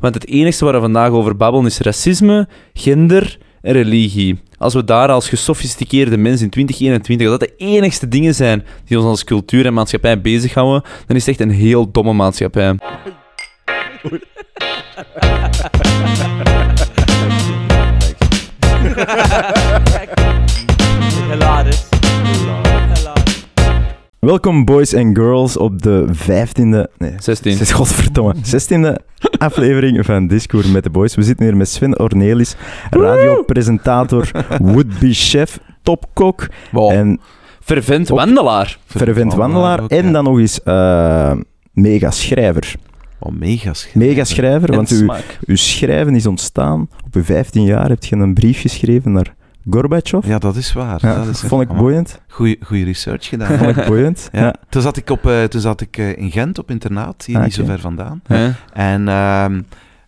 Want het enige waar we vandaag over babbelen is racisme, gender en religie. Als we daar als gesofisticeerde mensen in 2021, als dat de enigste dingen zijn die ons als cultuur en maatschappij bezighouden, dan is het echt een heel domme maatschappij. Welkom boys en girls op de 15e, nee, 16. zes- godverdomme, 16e aflevering van Discours met de boys. We zitten hier met Sven Ornelis, radiopresentator, would-be chef, topkok Wow. en Fervent wandelaar. fervent wandelaar ook, en ja. dan nog eens eh mega schrijver. Oh, mega schrijver. Mega schrijver, En want smaak. uw schrijven is ontstaan. Op uw 15 jaar heb je een brief geschreven naar Gorbachev. Ja, dat is waar. Ja, dat is vond ik boeiend. Goeie, goeie research gedaan. Vond ik boeiend. Ja. Ja. Toen zat ik, op, eh, toen zat ik eh, in Gent op internaat, hier Ah, niet zo ver vandaan. En ehm,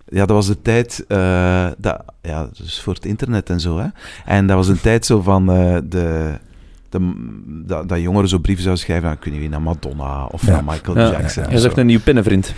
ja, dat was de tijd, eh, dat, ja, dus voor het internet en zo. Hè. En dat was een tijd zo van eh, de, de, dat, dat jongeren zo brieven zouden schrijven aan, ik weet niet wie, naar Madonna of Ja. naar Michael Ja. Jackson. Je zocht zo. een nieuw pennenvriend.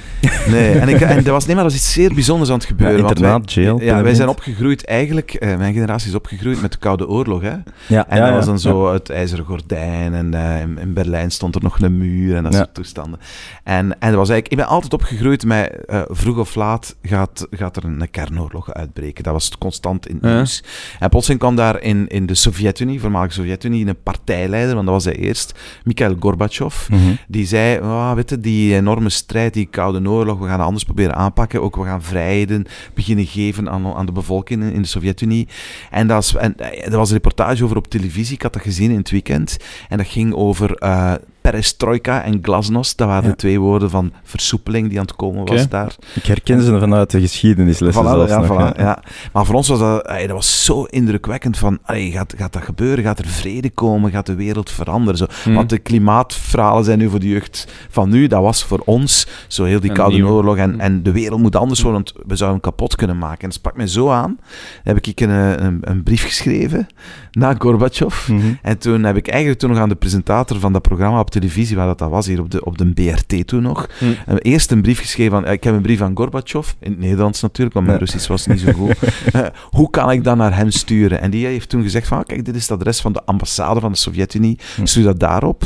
Nee, en, ik, en dat was, nee, maar dat is iets zeer bijzonders aan het gebeuren. Ja, internaat, wij, jail, Ja, wij zijn opgegroeid eigenlijk, eh, mijn generatie is opgegroeid met de Koude Oorlog. Hè. Ja, En ja, dat ja. was dan zo het ijzeren gordijn en eh, in, in Berlijn stond er nog een muur en dat Ja. soort toestanden. En, en dat was eigenlijk, ik ben altijd opgegroeid met eh, vroeg of laat gaat, gaat er een kernoorlog uitbreken. Dat was constant in het Ja. nieuws. En plotseling kwam daar in, in de Sovjet-Unie, voormalige Sovjet-Unie, een partijleider, want dat was hij eerst, Mikhail Gorbachev. Mhm. Die zei, oh, weet je, die enorme strijd, die Koude Oorlog, we gaan het anders proberen aanpakken. Ook we gaan vrijheden beginnen geven aan, aan de bevolking in, in de Sovjet-Unie. En, dat is, en eh, er was een reportage over op televisie, ik had dat gezien in het weekend. En dat ging over eh perestroika en glasnost. Dat waren Ja. de twee woorden van versoepeling die aan het komen was daar. Ik herken ze vanuit de geschiedenislessen Voilà, zelfs ja, nog, voilà, ja. Maar voor ons was dat, ey, dat was zo indrukwekkend van, ey, gaat, gaat dat gebeuren? Gaat er vrede komen? Gaat de wereld veranderen? Zo. Hm. Want de klimaatverhalen zijn nu voor de jeugd van nu. Dat was voor ons zo heel die Koude nieuw- Oorlog. En, Hm. en de wereld moet anders worden, want we zouden hem kapot kunnen maken. En dat sprak mij zo aan. Dan heb ik een, een, een brief geschreven naar Gorbachev. Mhm. En toen heb ik eigenlijk toen nog aan de presentator van dat programma op televisie, waar dat, dat was, hier op de, op de BRT toen nog, Hm. eh, eerst een brief geschreven van, eh, ik heb een brief aan Gorbachev, in het Nederlands natuurlijk, want mijn Ja. Russisch was niet zo goed. Eh, hoe kan ik dat naar hem sturen? En die heeft toen gezegd van, ah, kijk, dit is het adres van de ambassade van de Sovjet-Unie, Hm. stuur dat daarop.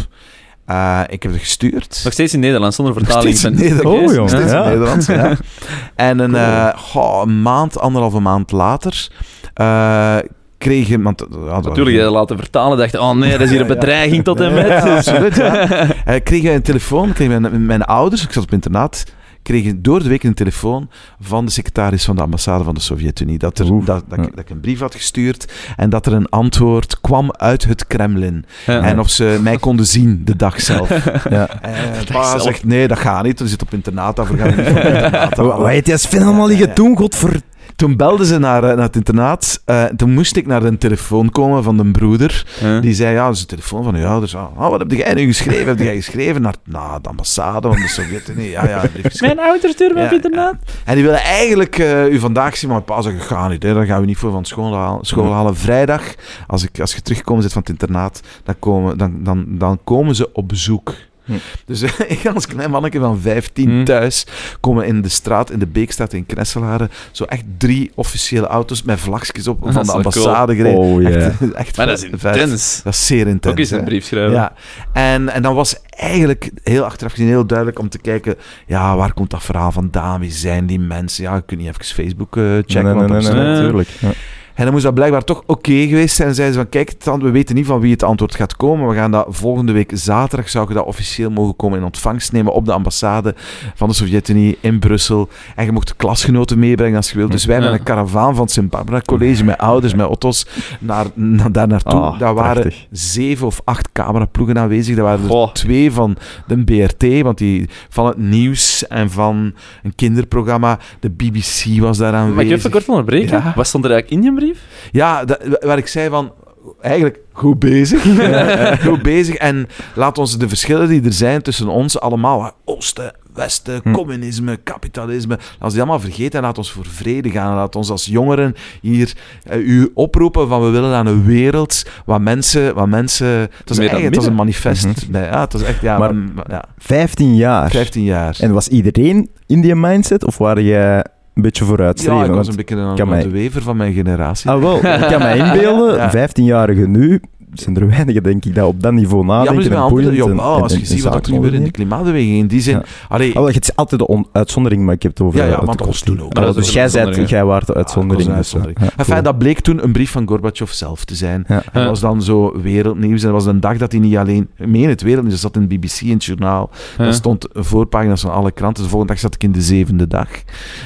Eh, ik heb het gestuurd. Nog steeds in Nederland, zonder vertaling. Steeds in Nederlands. Oh, jongen. Steeds in Ja. Nederlands, ja. En een, goh, een maand, anderhalve maand later, kreeg je... Want, ja, Natuurlijk, jij laten vertalen, dacht oh nee, dat is hier een bedreiging tot en met. ja, absoluut, ja. Kreeg je een telefoon, kreeg mijn, mijn ouders, ik zat op internaat, kregen door de week een telefoon van de secretaris van de ambassade van de Sovjet-Unie. Dat, er, dat, dat, ja. ik, dat ik een brief had gestuurd en dat er een antwoord kwam uit het Kremlin. Ja. En of ze mij konden zien de dag zelf. Ja. En pa zelf. zegt, nee, dat gaat niet. Er zit op internaat, daarvoor gaan we niet van internaat Wat heeft die Sven allemaal liggen doen, godver... Toen belden ze naar, eh, naar het internaat. Eh, toen moest ik naar de telefoon komen van de broeder. Ja. Die zei, ja, dat is de telefoon van uw ouders. Ah, wat heb jij nu geschreven? Heb jij geschreven naar, de ambassade van de Sovjet-Unie? Ja, ja, een. Mijn ouders sturen me op Ja, internaat. En die willen eigenlijk eh, u vandaag zien, maar pa zegt, ga niet. Hè. Dan gaan we niet voor van school halen. School halen. Vrijdag, als, ik, als je terugkomen zit van het internaat, dan komen, dan, dan, dan komen ze op bezoek. Hm. Dus ik als klein manneke van 15 Hm. thuis, komen in de straat, in de Beekstraat in Knesselaren, zo echt drie officiële auto's met vlagjes op van de ambassade gereden. Oh. Echt, echt Maar dat is vet. intens. Dat is zeer intens. Ook eens een brief schrijven. Ja, en, en dan was eigenlijk heel achteraf gezien heel duidelijk om te kijken, ja, waar komt dat verhaal vandaan? Wie zijn die mensen? Ja, je kunt niet even Facebook eh, checken. nee, nee, nee, nee, En dan moest dat blijkbaar toch oké geweest zijn. En zeiden ze van, kijk, we weten niet van wie het antwoord gaat komen. We gaan dat volgende week zaterdag, zou je dat officieel mogen komen in ontvangst nemen op de ambassade van de Sovjet-Unie in Brussel. En je mocht klasgenoten meebrengen als je wilt. Dus wij met een karavaan van het Sint-Barbara College, met ouders, met auto's, naar, naar, daar naartoe. Ah, daar waren prachtig. zeven of acht cameraploegen aanwezig. Daar waren er twee van de BRT, want die, van het nieuws en van een kinderprogramma. De BBC was daar aanwezig. Mag ik even kort onderbreken? Ja. Wat stond er eigenlijk in je brief? Ja, dat, waar ik zei van, eigenlijk goed bezig. goed bezig. En laat ons de verschillen die er zijn tussen ons allemaal, Oosten, Westen, Hm. communisme, kapitalisme, laat ons die allemaal vergeten en laat ons voor vrede gaan. En laat ons als jongeren hier eh, u oproepen van we willen aan een wereld waar mensen, waar mensen het was, eigenlijk, het was een manifest. bij, ja, het was echt, ja, Maar- ja, 15 jaar. 15 jaar. En was iedereen in die mindset? Of waren jij een beetje vooruitstreven. Ja, ik was een beetje een, de wever van mijn generatie. Ah, wel. Ik kan me inbeelden, Ja. 15-jarigen nu, zijn er weinigen, denk ik, dat op dat niveau ja, maar nadenken. ja, wauw, en- als je ziet wat er gebeurt in de klimaatbeweging, in die zin... Ja. Allee, het is altijd de on- uitzondering, maar ik heb het over Ja, ja, eh, maar dat collectief. toen ook. Was dus jij, zei, jij waart de uitzondering. Ja, dat dus, ja. Ja, Enfin, dat bleek toen een brief van Gorbachev zelf te zijn. Ja. En dat was dan zo wereldnieuws. En dat was een dag dat hij niet alleen... Meen het, wereldnieuws. Dat zat in BBC, in het journaal. Ja. Dat stond voorpagina's van alle kranten. De volgende dag zat ik in de zevende dag.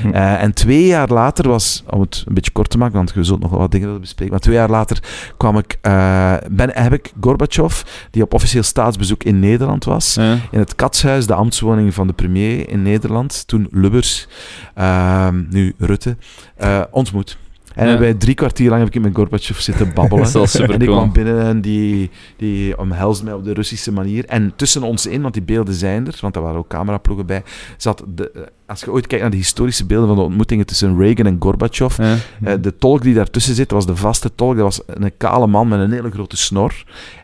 Hm. Eh, en twee jaar later was... Om het een beetje kort te maken, want we zullen nog wel wat dingen willen bespreken. Maar twee jaar later kwam ik, eh, ben, heb ik Gorbachev, die op officieel staatsbezoek in Nederland was... Ja. In het Katshuis, de ambtswoning van de premier in Nederland, toen Lubbers, ehm, nu Rutte, eh, ontmoet. En Ja. wij drie kwartier lang heb ik met Gorbachev zitten babbelen. En die kwam binnen en die, die omhelsde mij op de Russische manier. En tussen ons in, want die beelden zijn er, want er waren ook cameraploegen bij, zat de, als je ooit kijkt naar de historische beelden van de ontmoetingen tussen Reagan en Gorbachev, Ja. eh, de tolk die daartussen zit, was de vaste tolk. Dat was een kale man met een hele grote snor.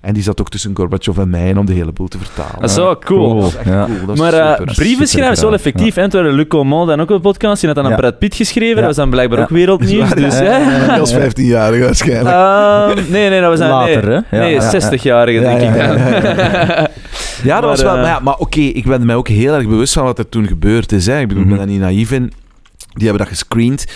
En die zat ook tussen Gorbachev en mij en om de hele boel te vertalen. Dat is wel cool. Dat is echt Ja. cool. Dat is Maar eh, brieven schrijven is wel effectief. hè. Toen Luc Colmont dan ook een podcast. Die had dan aan Ja. Brad Pitt geschreven. Ja. Dat was dan blijkbaar Ja. ook wereldnieuws. Dus, hè. Als 15-jarige waarschijnlijk. Ehm, nee, nee, dat was dan... Later, nee, hè? Ja, nee, ja, ja. 60-jarige, denk Ja, ik ja, dan. ja, dat Maar, was wel... eh, Maar, ja, maar oké, ik ben mij ook heel erg bewust van wat er toen gebeurd is. Hè. Ik bedoel, ik ben Mhm. daar niet naïef in. Die hebben dat gescreend.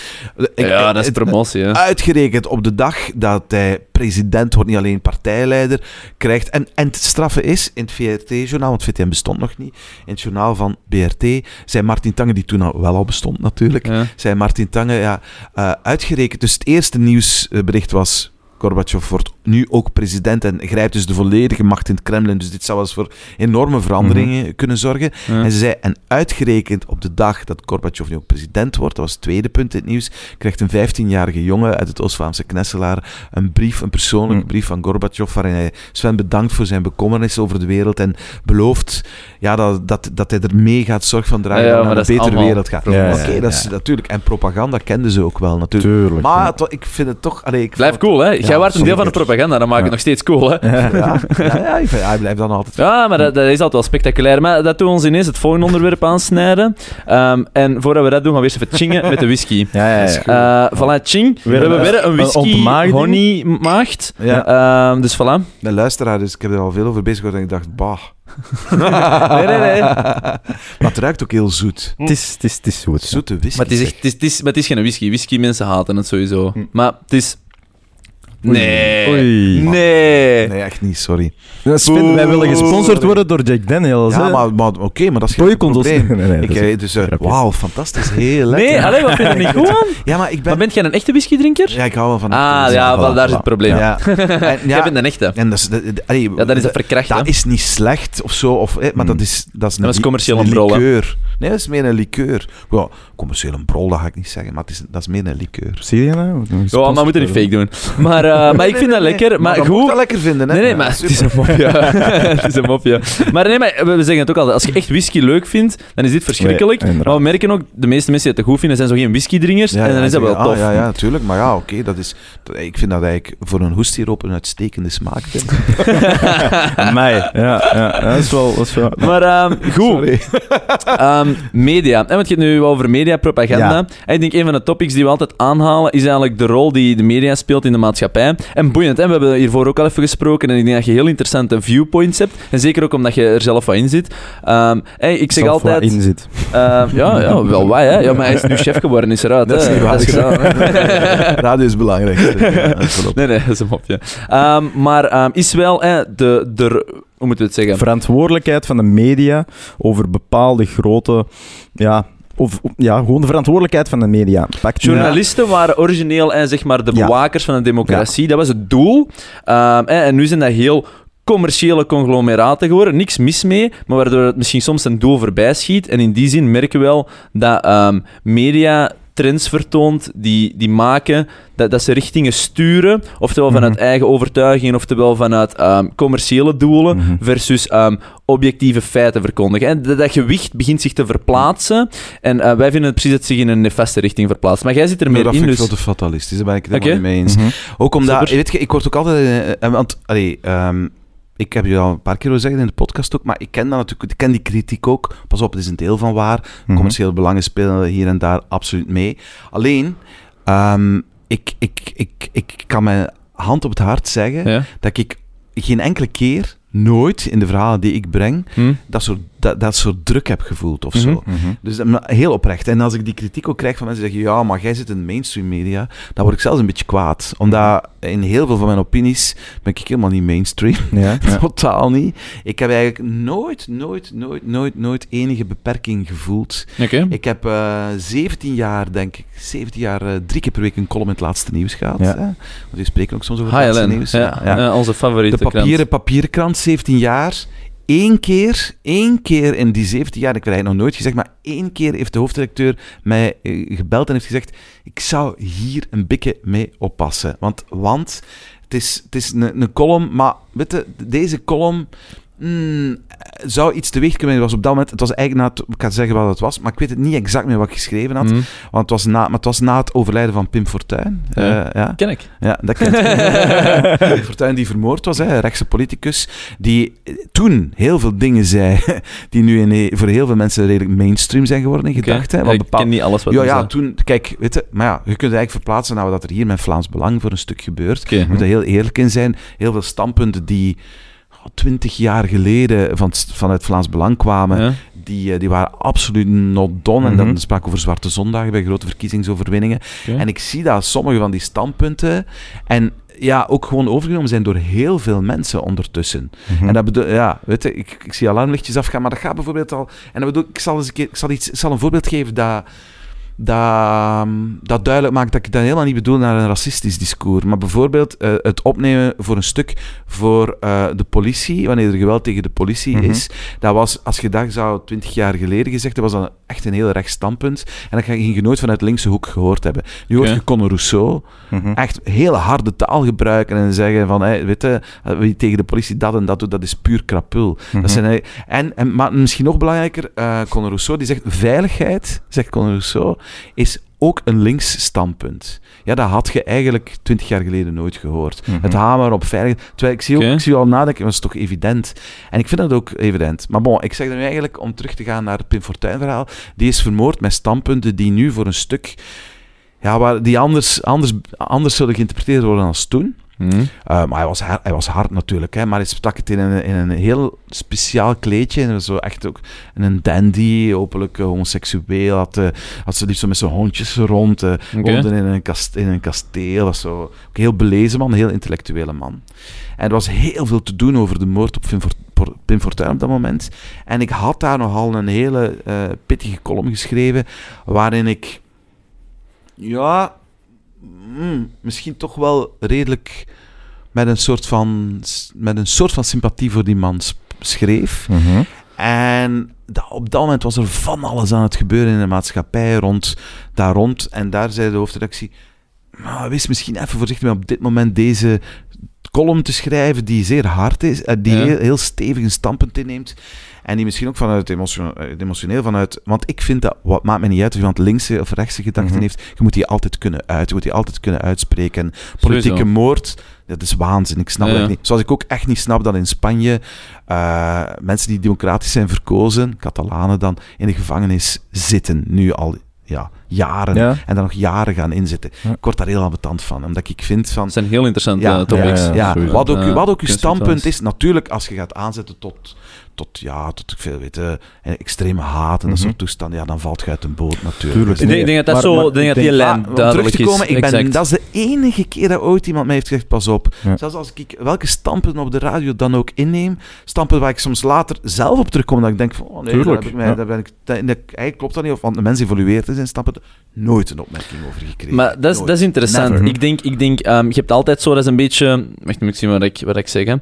Ik- ja, dat is promotie, hè. Uitgerekend op de dag dat hij president wordt, niet alleen partijleider, krijgt. En, en het straffe is, in het VRT-journaal, want VTM bestond nog niet, in het journaal van BRT, zei Martin Tange, die toen al wel al bestond natuurlijk, Ja. zei Martin Tange, ja, eh, uitgerekend. Dus het eerste nieuwsbericht was. Gorbachev wordt nu ook president en grijpt dus de volledige macht in het Kremlin. Dus dit zou wel eens voor enorme veranderingen kunnen zorgen. Ja. En ze zei, en uitgerekend op de dag dat Gorbachev nu ook president wordt, dat was het tweede punt in het nieuws, krijgt een 15-jarige jongen uit het Oost-Vlaamse Knesselaar een brief, een persoonlijke Hm. brief van Gorbachev, waarin hij Sven bedankt voor zijn bekommernissen over de wereld en belooft ja, dat, dat, dat hij er mee gaat zorgen van dragen Ja, naar een betere wereld gaat. Oké, dat is natuurlijk, en propaganda kenden ze ook wel natuurlijk. Tuurlijk. Maar ik vind het toch... Allee, ik cool, hè. Jij Ja, waart een deel van de propaganda. Dan maakt het Ja. nog steeds cool, hè. Ja, ja, ja, ik vind- hij blijft dan altijd... Ja, maar dat, dat is altijd wel spectaculair. Maar dat doen we ons ineens het volgende onderwerp aansnijden. Ehm, en voordat we dat doen, gaan we eerst even chingen met de whisky. Ja, ja, ja. Eh voilà, ching. We hebben een- weer een whisky ontmaagding. honey maagd. Ja. Ehm, dus voilà. De luisteraar, dus ik heb er al veel over bezig gehoord en ik dacht, bah. Nee, nee, nee. maar het ruikt ook heel zoet. Het is, het is, het is zoet. Zoete whisky. Maar het is, echt, het, is, het, is, maar het is geen whisky. Whisky, mensen haten het sowieso. Hm. Maar het is... Nee. Oei. Nee. Nee, echt niet, sorry. Ja, Sven, wij willen gesponsord worden door Jack Daniels. Ja, hè? maar, maar oké, maar dat is geen probleem. Nee, nee, Ik, is- eh, dus, eh, grapje. wauw, fantastisch, heel lekker. Nee, allee, wat vind je er niet goed aan? Ja, maar ik ben... Maar bent jij een echte whiskydrinker? Ja, ik hou wel van... ah, echte ja, wel, daar is het probleem. Ja. En, ja, Jij bent een echte. en dat is... dat- dat- allee, Ja, dat is een verkracht, hè. Dat is niet slecht of zo, of, eh, maar Hmm. dat is... Dat is, Dat is commercieel een een liqueur. Nee, dat is meer een liqueur. Ja, commercieel een brol, dat ga ik niet zeggen, maar het is, dat is meer een liqueur. Zie je nou? Ja, maar we moeten niet fake doen. Maar, maar ik vind dat lekker. Maar dat moet goed... wel lekker vinden, hè? Nee, nee, maar het is een mopje. het is een mopje. Maar nee, maar we zeggen het ook altijd. Als je echt whisky leuk vindt, dan is dit verschrikkelijk. Nee, maar we merken ook, de meeste mensen die het goed vinden, zijn zo geen whiskydrinkers. Ja, en dan is dat wel tof. Ja, ja, natuurlijk. Maar ja, oké, dat is... dat- Ik vind dat eigenlijk voor een hoestsiroop een uitstekende smaak. Mij. Ja, ja, dat is wel... Dat is wel Maar ehm, goed, Ehm, media. En want je nu over media, propaganda. Ja. Ik denk een van de topics die we altijd aanhalen, is eigenlijk de rol die de media speelt in de maatschappij. En boeiend, hè? we hebben hiervoor ook al even gesproken. En ik denk dat je heel interessante viewpoints hebt. En zeker ook omdat je er zelf wat in zit. Ehm, hey, ik zeg zelf altijd... in zit. Ehm, ja, ja, wel wat, hè. Ja, maar hij is nu chef geworden, is eruit. Dat is niet waar. gedaan. Radio is belangrijk. Ja, nee, nee, dat is een mopje. Ehm, maar is wel hè, de, de... Hoe moeten we het zeggen? Verantwoordelijkheid van de media over bepaalde grote... Ja, of, ja, gewoon de verantwoordelijkheid van de media. Pakt Journalisten waren origineel en zeg maar de Ja. bewakers van de democratie. Dat was het doel. Ehm, en nu zijn dat heel commerciële conglomeraten geworden. Niks mis mee, maar waardoor het misschien soms een doel voorbij schiet. En in die zin merken we wel dat ehm, media trends vertoont die, die maken dat, dat ze richtingen sturen, oftewel vanuit Mhm. eigen overtuigingen, oftewel vanuit ehm, commerciële doelen, Mhm. versus ehm, objectieve feiten verkondigen. En dat, dat gewicht begint zich te verplaatsen. En eh, wij vinden het precies dat het zich in een nefaste richting verplaatst. Maar jij zit er Nee, meer dat in, vind ik dus... veel te fatalistisch. Daar ben ik het helemaal niet mee eens. Mhm. Ook omdat, Super. weet je, ik word ook altijd... eh, eh, want, allee, ehm, ik heb je al een paar keer zeggen in de podcast ook, maar ik ken dat natuurlijk, ik ken die kritiek ook. Pas op, het is een deel van waar. Mhm. Commerciële belangen spelen hier en daar absoluut mee. Alleen, ehm, ik, ik, ik, ik kan mijn hand op het hart zeggen dat ik geen enkele keer, nooit in de verhalen die ik breng, Hm? dat soort, dat, dat soort druk heb gevoeld of Mhm. zo. Mhm. Dus maar heel oprecht. En als ik die kritiek ook krijg van mensen die zeggen, ja, maar jij zit in de mainstream media, dan word ik zelfs een beetje kwaad. Omdat in heel veel van mijn opinies ben ik helemaal niet mainstream. Ja, ja. Totaal niet. Ik heb eigenlijk nooit, nooit, nooit, nooit, nooit enige beperking gevoeld. Ik heb eh 17 jaar, denk ik, 17 jaar eh, drie keer per week een column in het laatste nieuws gehad. Ja. Hè? Want die spreken ook soms over het laatste nieuws. ja, onze favoriete De papieren, papieren krant, 17 jaar. Eén keer, één keer in die 17 jaar, ik heb het nog nooit gezegd, maar één keer heeft de hoofdredacteur mij eh, gebeld en heeft gezegd: Ik zou hier een bikke mee oppassen. Want, want het is, het is een, een column, maar weet je, deze column mm, zou iets teweeg kunnen was op dat moment, het was eigenlijk na het, ik ga zeggen wat het was, maar ik weet het niet exact meer wat ik geschreven had. Hm. Want het was, na, maar het was na het overlijden van Pim Fortuyn. Ja. Eh, ja. Ken ik. Ja, dat kent je. Pim Fortuyn die vermoord was, hè, een rechtse politicus, die eh, toen heel veel dingen zei, die nu in, voor heel veel mensen redelijk mainstream zijn geworden in gedachten. Want ik bepaal- ken niet alles wat ja, ja, zei. toen, kijk, weet je, maar ja, je kunt eigenlijk verplaatsen naar wat er hier met Vlaams Belang voor een stuk gebeurt. Je moet er heel eerlijk in zijn. Heel veel standpunten die twintig jaar geleden van, vanuit Vlaams Belang kwamen, Ja. die, eh, die waren absoluut not done. En Mhm. dan sprak over zwarte zondagen bij grote verkiezingsoverwinningen. En ik zie dat sommige van die standpunten en ja, ook gewoon overgenomen zijn door heel veel mensen ondertussen. Mhm. En dat bedoel, ja, weet je, ik, ik zie alarmlichtjes afgaan, maar dat gaat bijvoorbeeld al. En dat bedoel, ik zal eens een keer, ik zal iets, ik zal een voorbeeld geven dat, dat, dat duidelijk maakt dat ik dat helemaal niet bedoel naar een racistisch discours. Maar bijvoorbeeld eh, het opnemen voor een stuk voor eh, de politie, wanneer er geweld tegen de politie Mhm. is. Dat was, als je dat zou twintig jaar geleden gezegd hebben, was dat echt een heel recht standpunt. En dat ging je nooit vanuit linkse hoek gehoord hebben. Nu hoor Oké. je Conor Rousseau Mhm. echt hele harde taal gebruiken en zeggen van, hey, weet je, eh, wie tegen de politie dat en dat doet, dat is puur krapul. Mhm. Dat zijn, eh, en, en, maar misschien nog belangrijker, eh Conor Rousseau, die zegt veiligheid, zegt Conor Rousseau, is ook een links standpunt. Ja, dat had je eigenlijk twintig jaar geleden nooit gehoord. Mhm. Het hamer op veiligheid. Terwijl ik zie, ook, Oké. ik zie al nadenken, dat is toch evident. En ik vind dat ook evident. Maar bon, ik zeg dan nu eigenlijk, om terug te gaan naar het Pim Fortuyn verhaal, die is vermoord met standpunten die nu voor een stuk, ja, waar, die anders, anders, anders zullen geïnterpreteerd worden als toen. Uh, maar hij was, hij was hard natuurlijk, hè, maar hij stak het in een, in een heel speciaal kleedje. En zo echt ook een dandy, hopelijk eh, homoseksueel. Had, eh, had ze liefst zo met zijn hondjes rond. eh. Woonde in een, kast, in een kasteel. Was zo, ook heel belezen man, heel intellectuele man. En er was heel veel te doen over de moord op Pim, Fort- Por- Pim Fortuyn op dat moment. En ik had daar nogal een hele eh, pittige column geschreven, waarin ik, ja, mm, misschien toch wel redelijk met een soort van, met een soort van sympathie voor die man schreef. Mhm. En op dat moment was er van alles aan het gebeuren in de maatschappij rond, daar rond. En daar zei de hoofdredactie, "Nou, wees misschien even voorzichtig met op dit moment deze column te schrijven die zeer hard is, eh, die Ja. heel, heel stevig een standpunt inneemt. En die misschien ook vanuit emotio- eh, emotioneel vanuit... Want ik vind dat, wat maakt mij niet uit of iemand linkse of rechtse gedachten Mhm. heeft, je moet die altijd kunnen uit, je moet die altijd kunnen uitspreken. En politieke Sowieso. moord, dat is waanzin, ik snap Ja, dat niet. Zoals ik ook echt niet snap dat in Spanje eh, mensen die democratisch zijn verkozen, Catalanen dan, in de gevangenis zitten, nu al ja, jaren. Ja. En dan nog jaren gaan inzitten. Ja. Ik word daar heel ambetant van, omdat ik vind van... Dat zijn heel interessante Ja, topics. ja, wat ook, wat ook uw kunst- standpunt is, natuurlijk als je gaat aanzetten tot, tot ja, tot ik veel weet, eh, extreme haat en dat Mhm. soort toestanden, ja, dan valt je uit de boot natuurlijk. Tuurlijk. Ik denk, ik denk dat dat Maar- zo, maar denk dat die denk- lijn Ah, terug te komen, is. ik ben, dat is de enige keer dat ooit iemand mij heeft gezegd, pas op. Ja. Zelfs als ik welke standpunten op de radio dan ook inneem, standpunten waar ik soms later zelf op terugkom, dat ik denk van, oh nee, Tuurlijk, daar, heb ik mij, ja. daar ben ik, eigenlijk klopt dat niet, of, want de mens evolueert in zijn standpunten, nooit een opmerking over gekregen. Maar dat is, Nooit. dat is interessant. Never. Ik denk, ik denk ehm, je hebt altijd zo, dat is een beetje... Wacht, moet ik zien wat ik, wat ik zeg. hè.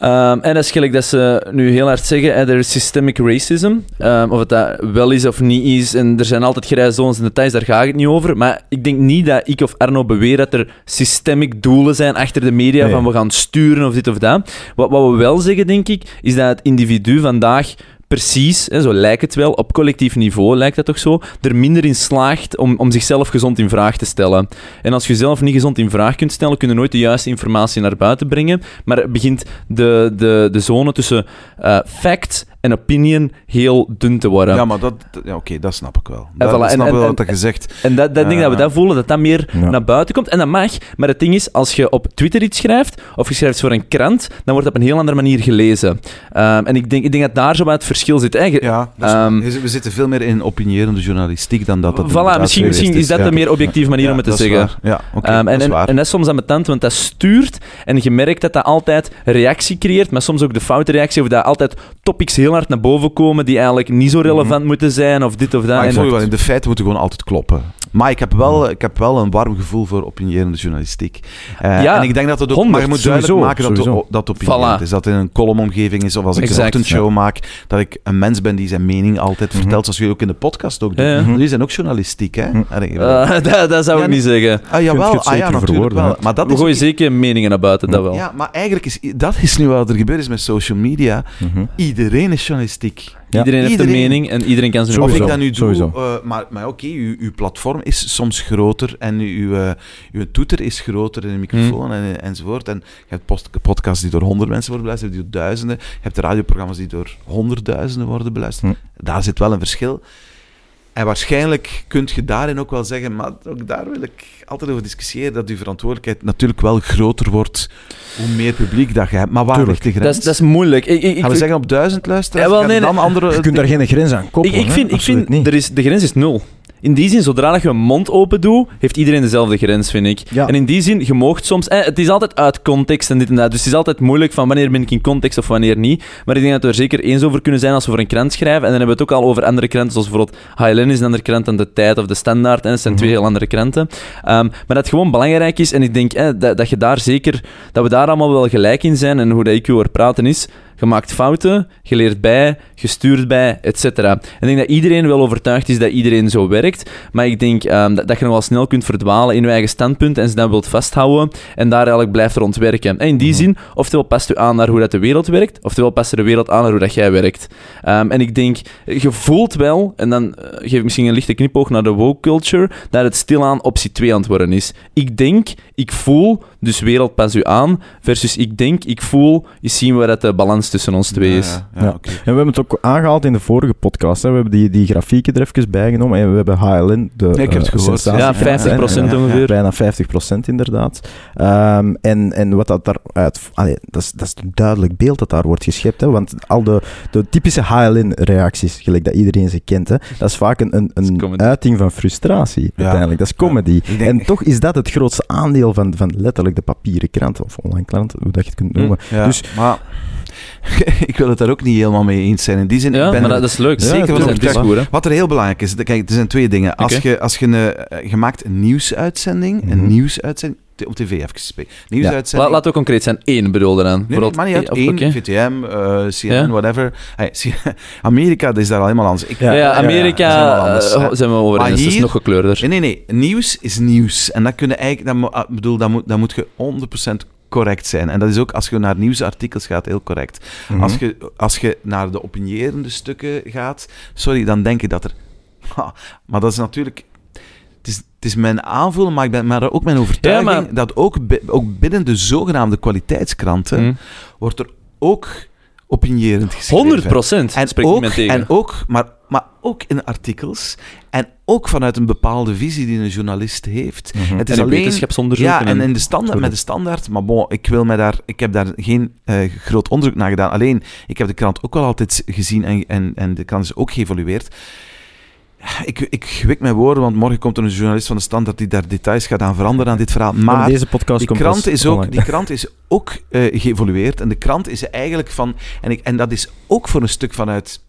Ehm, en dat is gelijk dat ze nu heel hard zeggen, hè, er is systemic racism. Ehm, of het dat wel is of niet is. En er zijn altijd grijze zones en details, daar ga ik het niet over. Maar ik denk niet dat ik of Arno beweren dat er systemic doelen zijn achter de media, Nee. van we gaan sturen of dit of dat. Wat, wat we wel zeggen, denk ik, is dat het individu vandaag precies, hè, zo lijkt het wel, op collectief niveau lijkt dat toch zo, er minder in slaagt om, om zichzelf gezond in vraag te stellen. En als je jezelf niet gezond in vraag kunt stellen, kun je nooit de juiste informatie naar buiten brengen. Maar begint de, de, de zone tussen eh, fact en opinion heel dun te worden. Ja, maar dat... ja, Oké, dat snap ik wel. Dat, voilà, dat snap ik en- wel en- wat je zegt. En dat, dat ding dat we Eh, dat voelen, dat dat meer Ja. naar buiten komt. En dat mag. Maar het ding is, als je op Twitter iets schrijft, of je schrijft voor een krant, dan wordt dat op een heel andere manier gelezen. Ehm, en ik denk, ik denk dat daar zo wat het verschil zit. Ja, dat is- Ehm, we zitten veel meer in opinierende journalistiek dan dat dat voilà, misschien, misschien is dat ja. de meer objectieve manier Ja, om het te dat zeggen. waar. Ja, oké, Ehm, dat en, is en, en dat is soms ambetant, want dat stuurt. En je merkt dat dat altijd reactie creëert, maar soms ook de foute reactie. Of dat altijd topics heel hard naar boven komen die eigenlijk niet zo relevant moeten zijn, of dit of dat. Maar ik En- wel, in de feiten moeten gewoon altijd kloppen. Maar ik heb wel, ik heb wel een warm gevoel voor opinierende journalistiek. Eh, Ja, en ik denk dat het ook... 100, maar je moet duidelijk sowieso, maken dat, sowieso. dat opinierend Voilà. is. Dat in een columnomgeving is, of als ik Exact, een ochtendshow maak, dat ik een mens ben die zijn mening altijd Mhm. vertelt, zoals jullie ook in de podcast ook doen. Jullie zijn ook journalistiek, hè? Mhm. Eh, dat, dat zou Ja, ik niet zeggen. ah, jawel, ah, ja, zeker natuurlijk wel. hè? Maar dat We gooien zeker meningen naar buiten, dat wel. Ja, maar eigenlijk is dat is nu wat er gebeurd is met social media. Mhm. Iedereen is journalistiek. Ja. Iedereen heeft een mening en iedereen kan zijn Of Sowieso, ik dat nu doe, eh, maar, maar oké, uw, uw platform is soms groter en uw, eh, uw toeter is groter en een microfoon en, enzovoort. En je hebt post- podcasts die door honderd mensen worden beluisterd, die door duizenden. Je hebt radioprogramma's die door honderdduizenden worden beluisterd. Daar zit wel een verschil. En waarschijnlijk kun je daarin ook wel zeggen, maar ook daar wil ik altijd over discussiëren, dat uw verantwoordelijkheid natuurlijk wel groter wordt hoe meer publiek dat je hebt. Maar waar Tuurlijk. ligt de grens? Dat is, dat is moeilijk. Ik, ik, ik, Gaan we zeggen op duizend luisteraars? Ja, wel, Gaan nee, dan nee. andere... Je kunt daar geen grens aan ik, koppelen. ik hè? vind, ik vind niet. er is, de grens is nul. In die zin, zodra dat je een mond open doet, heeft iedereen dezelfde grens, vind ik. Ja. En in die zin, je moogt soms... Eh, het is altijd uit context en dit en dat. Dus het is altijd moeilijk van wanneer ben ik in context of wanneer niet. Maar ik denk dat we er zeker eens over kunnen zijn als we voor een krant schrijven. En dan hebben we het ook al over andere kranten, zoals bijvoorbeeld HLN is een andere krant dan De Tijd of De Standaard. En dat zijn Mhm. twee heel andere kranten. Ehm, maar dat het gewoon belangrijk is. En ik denk eh, dat, dat je daar zeker... Dat we daar allemaal wel gelijk in zijn. En hoe dat ik u hoor praten is... Je maakt fouten, je leert bij, je stuurt bij, et cetera. En ik denk dat iedereen wel overtuigd is dat iedereen zo werkt. Maar ik denk ehm, dat, dat je nog wel snel kunt verdwalen in je eigen standpunt en ze dan wilt vasthouden en daar eigenlijk blijft rondwerken. En in die Mhm. zin, oftewel past u aan naar hoe dat de wereld werkt, oftewel past de wereld aan naar hoe dat jij werkt. Ehm, en ik denk, je voelt wel, en dan eh, geef ik misschien een lichte knipoog naar de woke culture, dat het stilaan optie 2 aan het worden is. Ik denk, ik voel, dus wereld pas u aan, versus ik denk, ik voel, is zien waar dat de balans tussen ons twee is. Ja, ja, Ja. oké. En we hebben het ook aangehaald in de vorige podcast. Hè. We hebben die, die grafieken er even bijgenomen. En we hebben HLN, de ik heb het eh, gehoord. Ja, 50% Ja, ongeveer. Bijna 50% inderdaad. Ehm, en, en wat dat daaruit... Allee, dat, is, dat is een duidelijk beeld dat daar wordt geschept. Hè, want al de, de typische HLN-reacties, gelijk dat iedereen ze kent, hè, dat is vaak een, een, een uiting van frustratie uiteindelijk. Dat is comedy. En toch is dat het grootste aandeel van, van letterlijk de papieren krant, of online krant, hoe dat je het kunt noemen. Ja, Dus- maar ik wil het daar ook niet helemaal mee eens zijn. In die zin, Ja, ik ben maar er- dat, is leuk. Ja, zeker overtuigd. goed, hè. Wat er heel belangrijk is, kijk, er zijn twee dingen. Als je, als je, een, eh, je maakt een nieuwsuitzending, Mhm. een nieuwsuitzending, op tv even spreken. Nieuwsuitzending. laten we concreet zijn. Één bedoelde dan. Nee, nee, maar niet uit. Eén. VTM, eh, CNN, Ja. whatever. Hey, Amerika dat is daar al helemaal anders. Ik, Ja, Ja, Amerika anders, eh, zijn we over eens. Dat is nog gekleurder. Nee, nee, nee. Nieuws is nieuws. En dat kunnen eigenlijk, dat, ah, bedoel, dat, moet, dat moet je 100% correct zijn. En dat is ook als je naar nieuwsartikels gaat, heel correct. Mhm. Als, je, als je naar de opinierende stukken gaat, sorry, dan denk ik dat er. Ha, maar dat is natuurlijk. Het is, het is mijn aanvoelen, maar, ik ben, maar ook mijn overtuiging Ja, maar- dat ook, ook binnen de zogenaamde kwaliteitskranten Hm. wordt er ook opinierend geschreven. 100 procent. En ook, en ook, maar, maar ook in artikels en ook vanuit een bepaalde visie die een journalist heeft. Mhm. Het is en alleen wetenschapsonderzoek. ja, en in de standaard, met de standaard, maar bon, ik, wil mij daar, ik heb daar geen eh, groot onderzoek naar gedaan. Alleen, ik heb de krant ook wel altijd gezien en, en, en de krant is ook geëvolueerd. Ik, ik wik mijn woorden, want morgen komt er een journalist van de standaard die daar details gaat aan veranderen aan dit verhaal. Maar deze podcast die komt krant, is ook, die krant is ook eh, geëvolueerd. En de krant is eigenlijk van... En, ik, en dat is ook voor een stuk vanuit...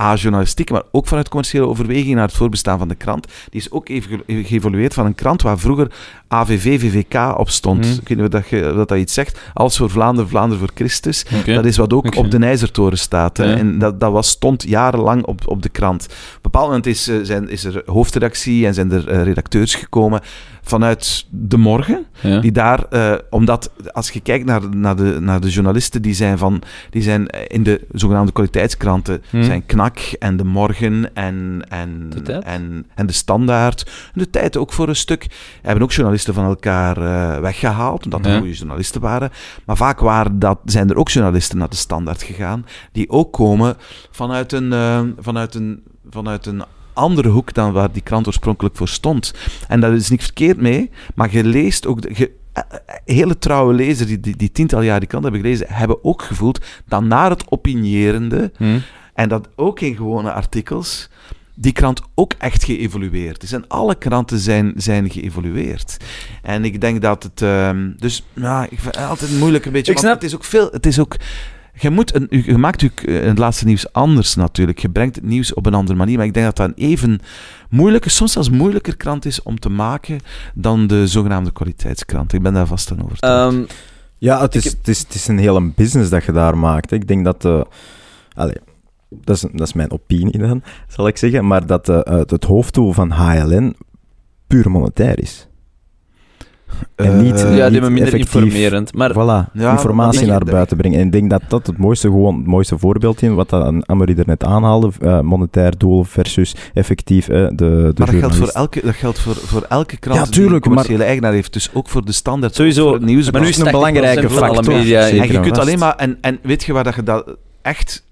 A, journalistiek, maar ook vanuit commerciële overwegingen naar het voorbestaan van de krant. Die is ook even ge- geëvolueerd van een krant waar vroeger AVV, VVK op stond. Ik weet niet of dat, je, dat, dat iets zegt. Als voor Vlaanderen, Vlaanderen voor Christus. Dat is wat ook op de IJzertoren staat. Ja. En dat, dat was, stond jarenlang op, op de krant. Op een bepaald moment is, eh, zijn, is er hoofdredactie en zijn er eh, redacteurs gekomen. Vanuit de morgen. Ja. Die daar, eh, omdat als je kijkt naar, naar, de, naar de journalisten, die zijn, van, die zijn in de zogenaamde kwaliteitskranten, Hmm. zijn Knak en De Morgen en, en, De en, en De Standaard. En De Tijd ook voor een stuk. Hebben ook journalisten van elkaar eh, weggehaald, omdat er Ja. goede journalisten waren. Maar vaak waren dat, zijn er ook journalisten naar De Standaard gegaan, die ook komen vanuit een, eh, vanuit een, vanuit een andere hoek dan waar die krant oorspronkelijk voor stond. En daar is niks verkeerd mee, maar je leest ook... Je, eh, eh, hele trouwe lezers die, die, die tientallen jaar die krant hebben gelezen, hebben ook gevoeld dat naar het opinierende, Hm. en dat ook in gewone artikels, die krant ook echt geëvolueerd is. En alle kranten zijn, zijn geëvolueerd. En ik denk dat het... ehm, dus ja, ik vind het altijd moeilijk een beetje. Ik snap- Het is ook veel... Het is ook... Je, moet een, je maakt je, eh, het laatste nieuws anders natuurlijk. Je brengt het nieuws op een andere manier. Maar ik denk dat dat een even moeilijke, soms zelfs moeilijker krant is om te maken dan de zogenaamde kwaliteitskrant. Ik ben daar vast aan overtuigd. Ehm, Ja, het is, het, is, het is een hele business dat je daar maakt. Ik denk dat... eh allee, dat, is, dat is mijn opinie dan, zal ik zeggen. Maar dat eh, het, het hoofddoel van HLN puur monetair is. En niet- Eh, ja, niet die minder effectief. informerend. Maar voilà, Ja, informatie naar buiten brengen. En ik denk dat dat het mooiste, gewoon, het mooiste voorbeeld is, wat dat Amory er net aanhaalde, eh, monetair doel versus effectief eh, de, de maar dat geldt, voor elke, dat geldt voor, voor elke krant Ja, die tuurlijk, een commerciële eigenaar heeft. Dus ook voor de standaard. Sowieso. voor het nieuws. Maar nu is een 80% belangrijke van alle factor. media- en je kunt alleen maar... En, en weet je waar dat je dat echt...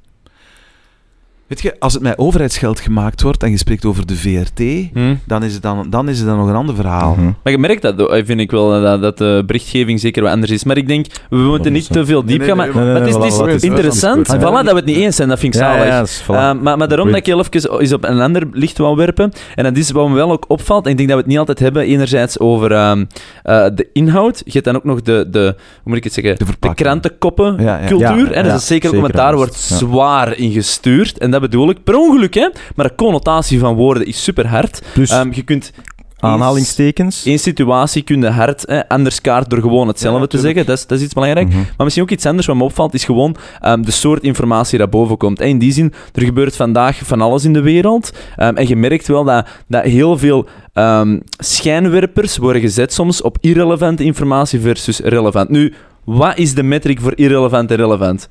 Weet je, als het met overheidsgeld gemaakt wordt en je spreekt over de VRT, Hm. dan is het dan, dan, is het dan nog een ander verhaal. Mhm. Maar je merkt dat, eh, vind ik wel, dat, dat de berichtgeving zeker wat anders is. Maar ik denk, we moeten niet te veel diep gaan. Maar, het is, is is interessant voilà, dat we het niet eens zijn. Dat vind ik zalig. ja, dat is- voilà. Uh, maar, maar daarom dat ik heel even eens op een ander licht wou werpen. En dat is wat me wel ook opvalt. En ik denk dat we het niet altijd hebben. Enerzijds over ehm, eh, de inhoud. Je hebt dan ook nog de, de hoe moet ik het zeggen, De krantenkoppen Ja, ja. cultuur. Ja, en dat is zeker ook, want daar wordt zwaar in gestuurd. En dat bedoel ik per ongeluk, hè. Maar de connotatie van woorden is super hard. Dus Ehm, je kunt aanhalingstekens. één situatie kun je hard hè, anders kaart door gewoon hetzelfde Ja, te zeggen. Dat is, dat is iets belangrijk. Mhm. Maar misschien ook iets anders wat me opvalt, is gewoon ehm, de soort informatie dat boven komt. En in die zin, er gebeurt vandaag van alles in de wereld. Ehm, en je merkt wel dat, dat heel veel schijnwerpers worden gezet soms op irrelevante informatie versus relevant. Nu, wat is de metric voor irrelevant en relevant?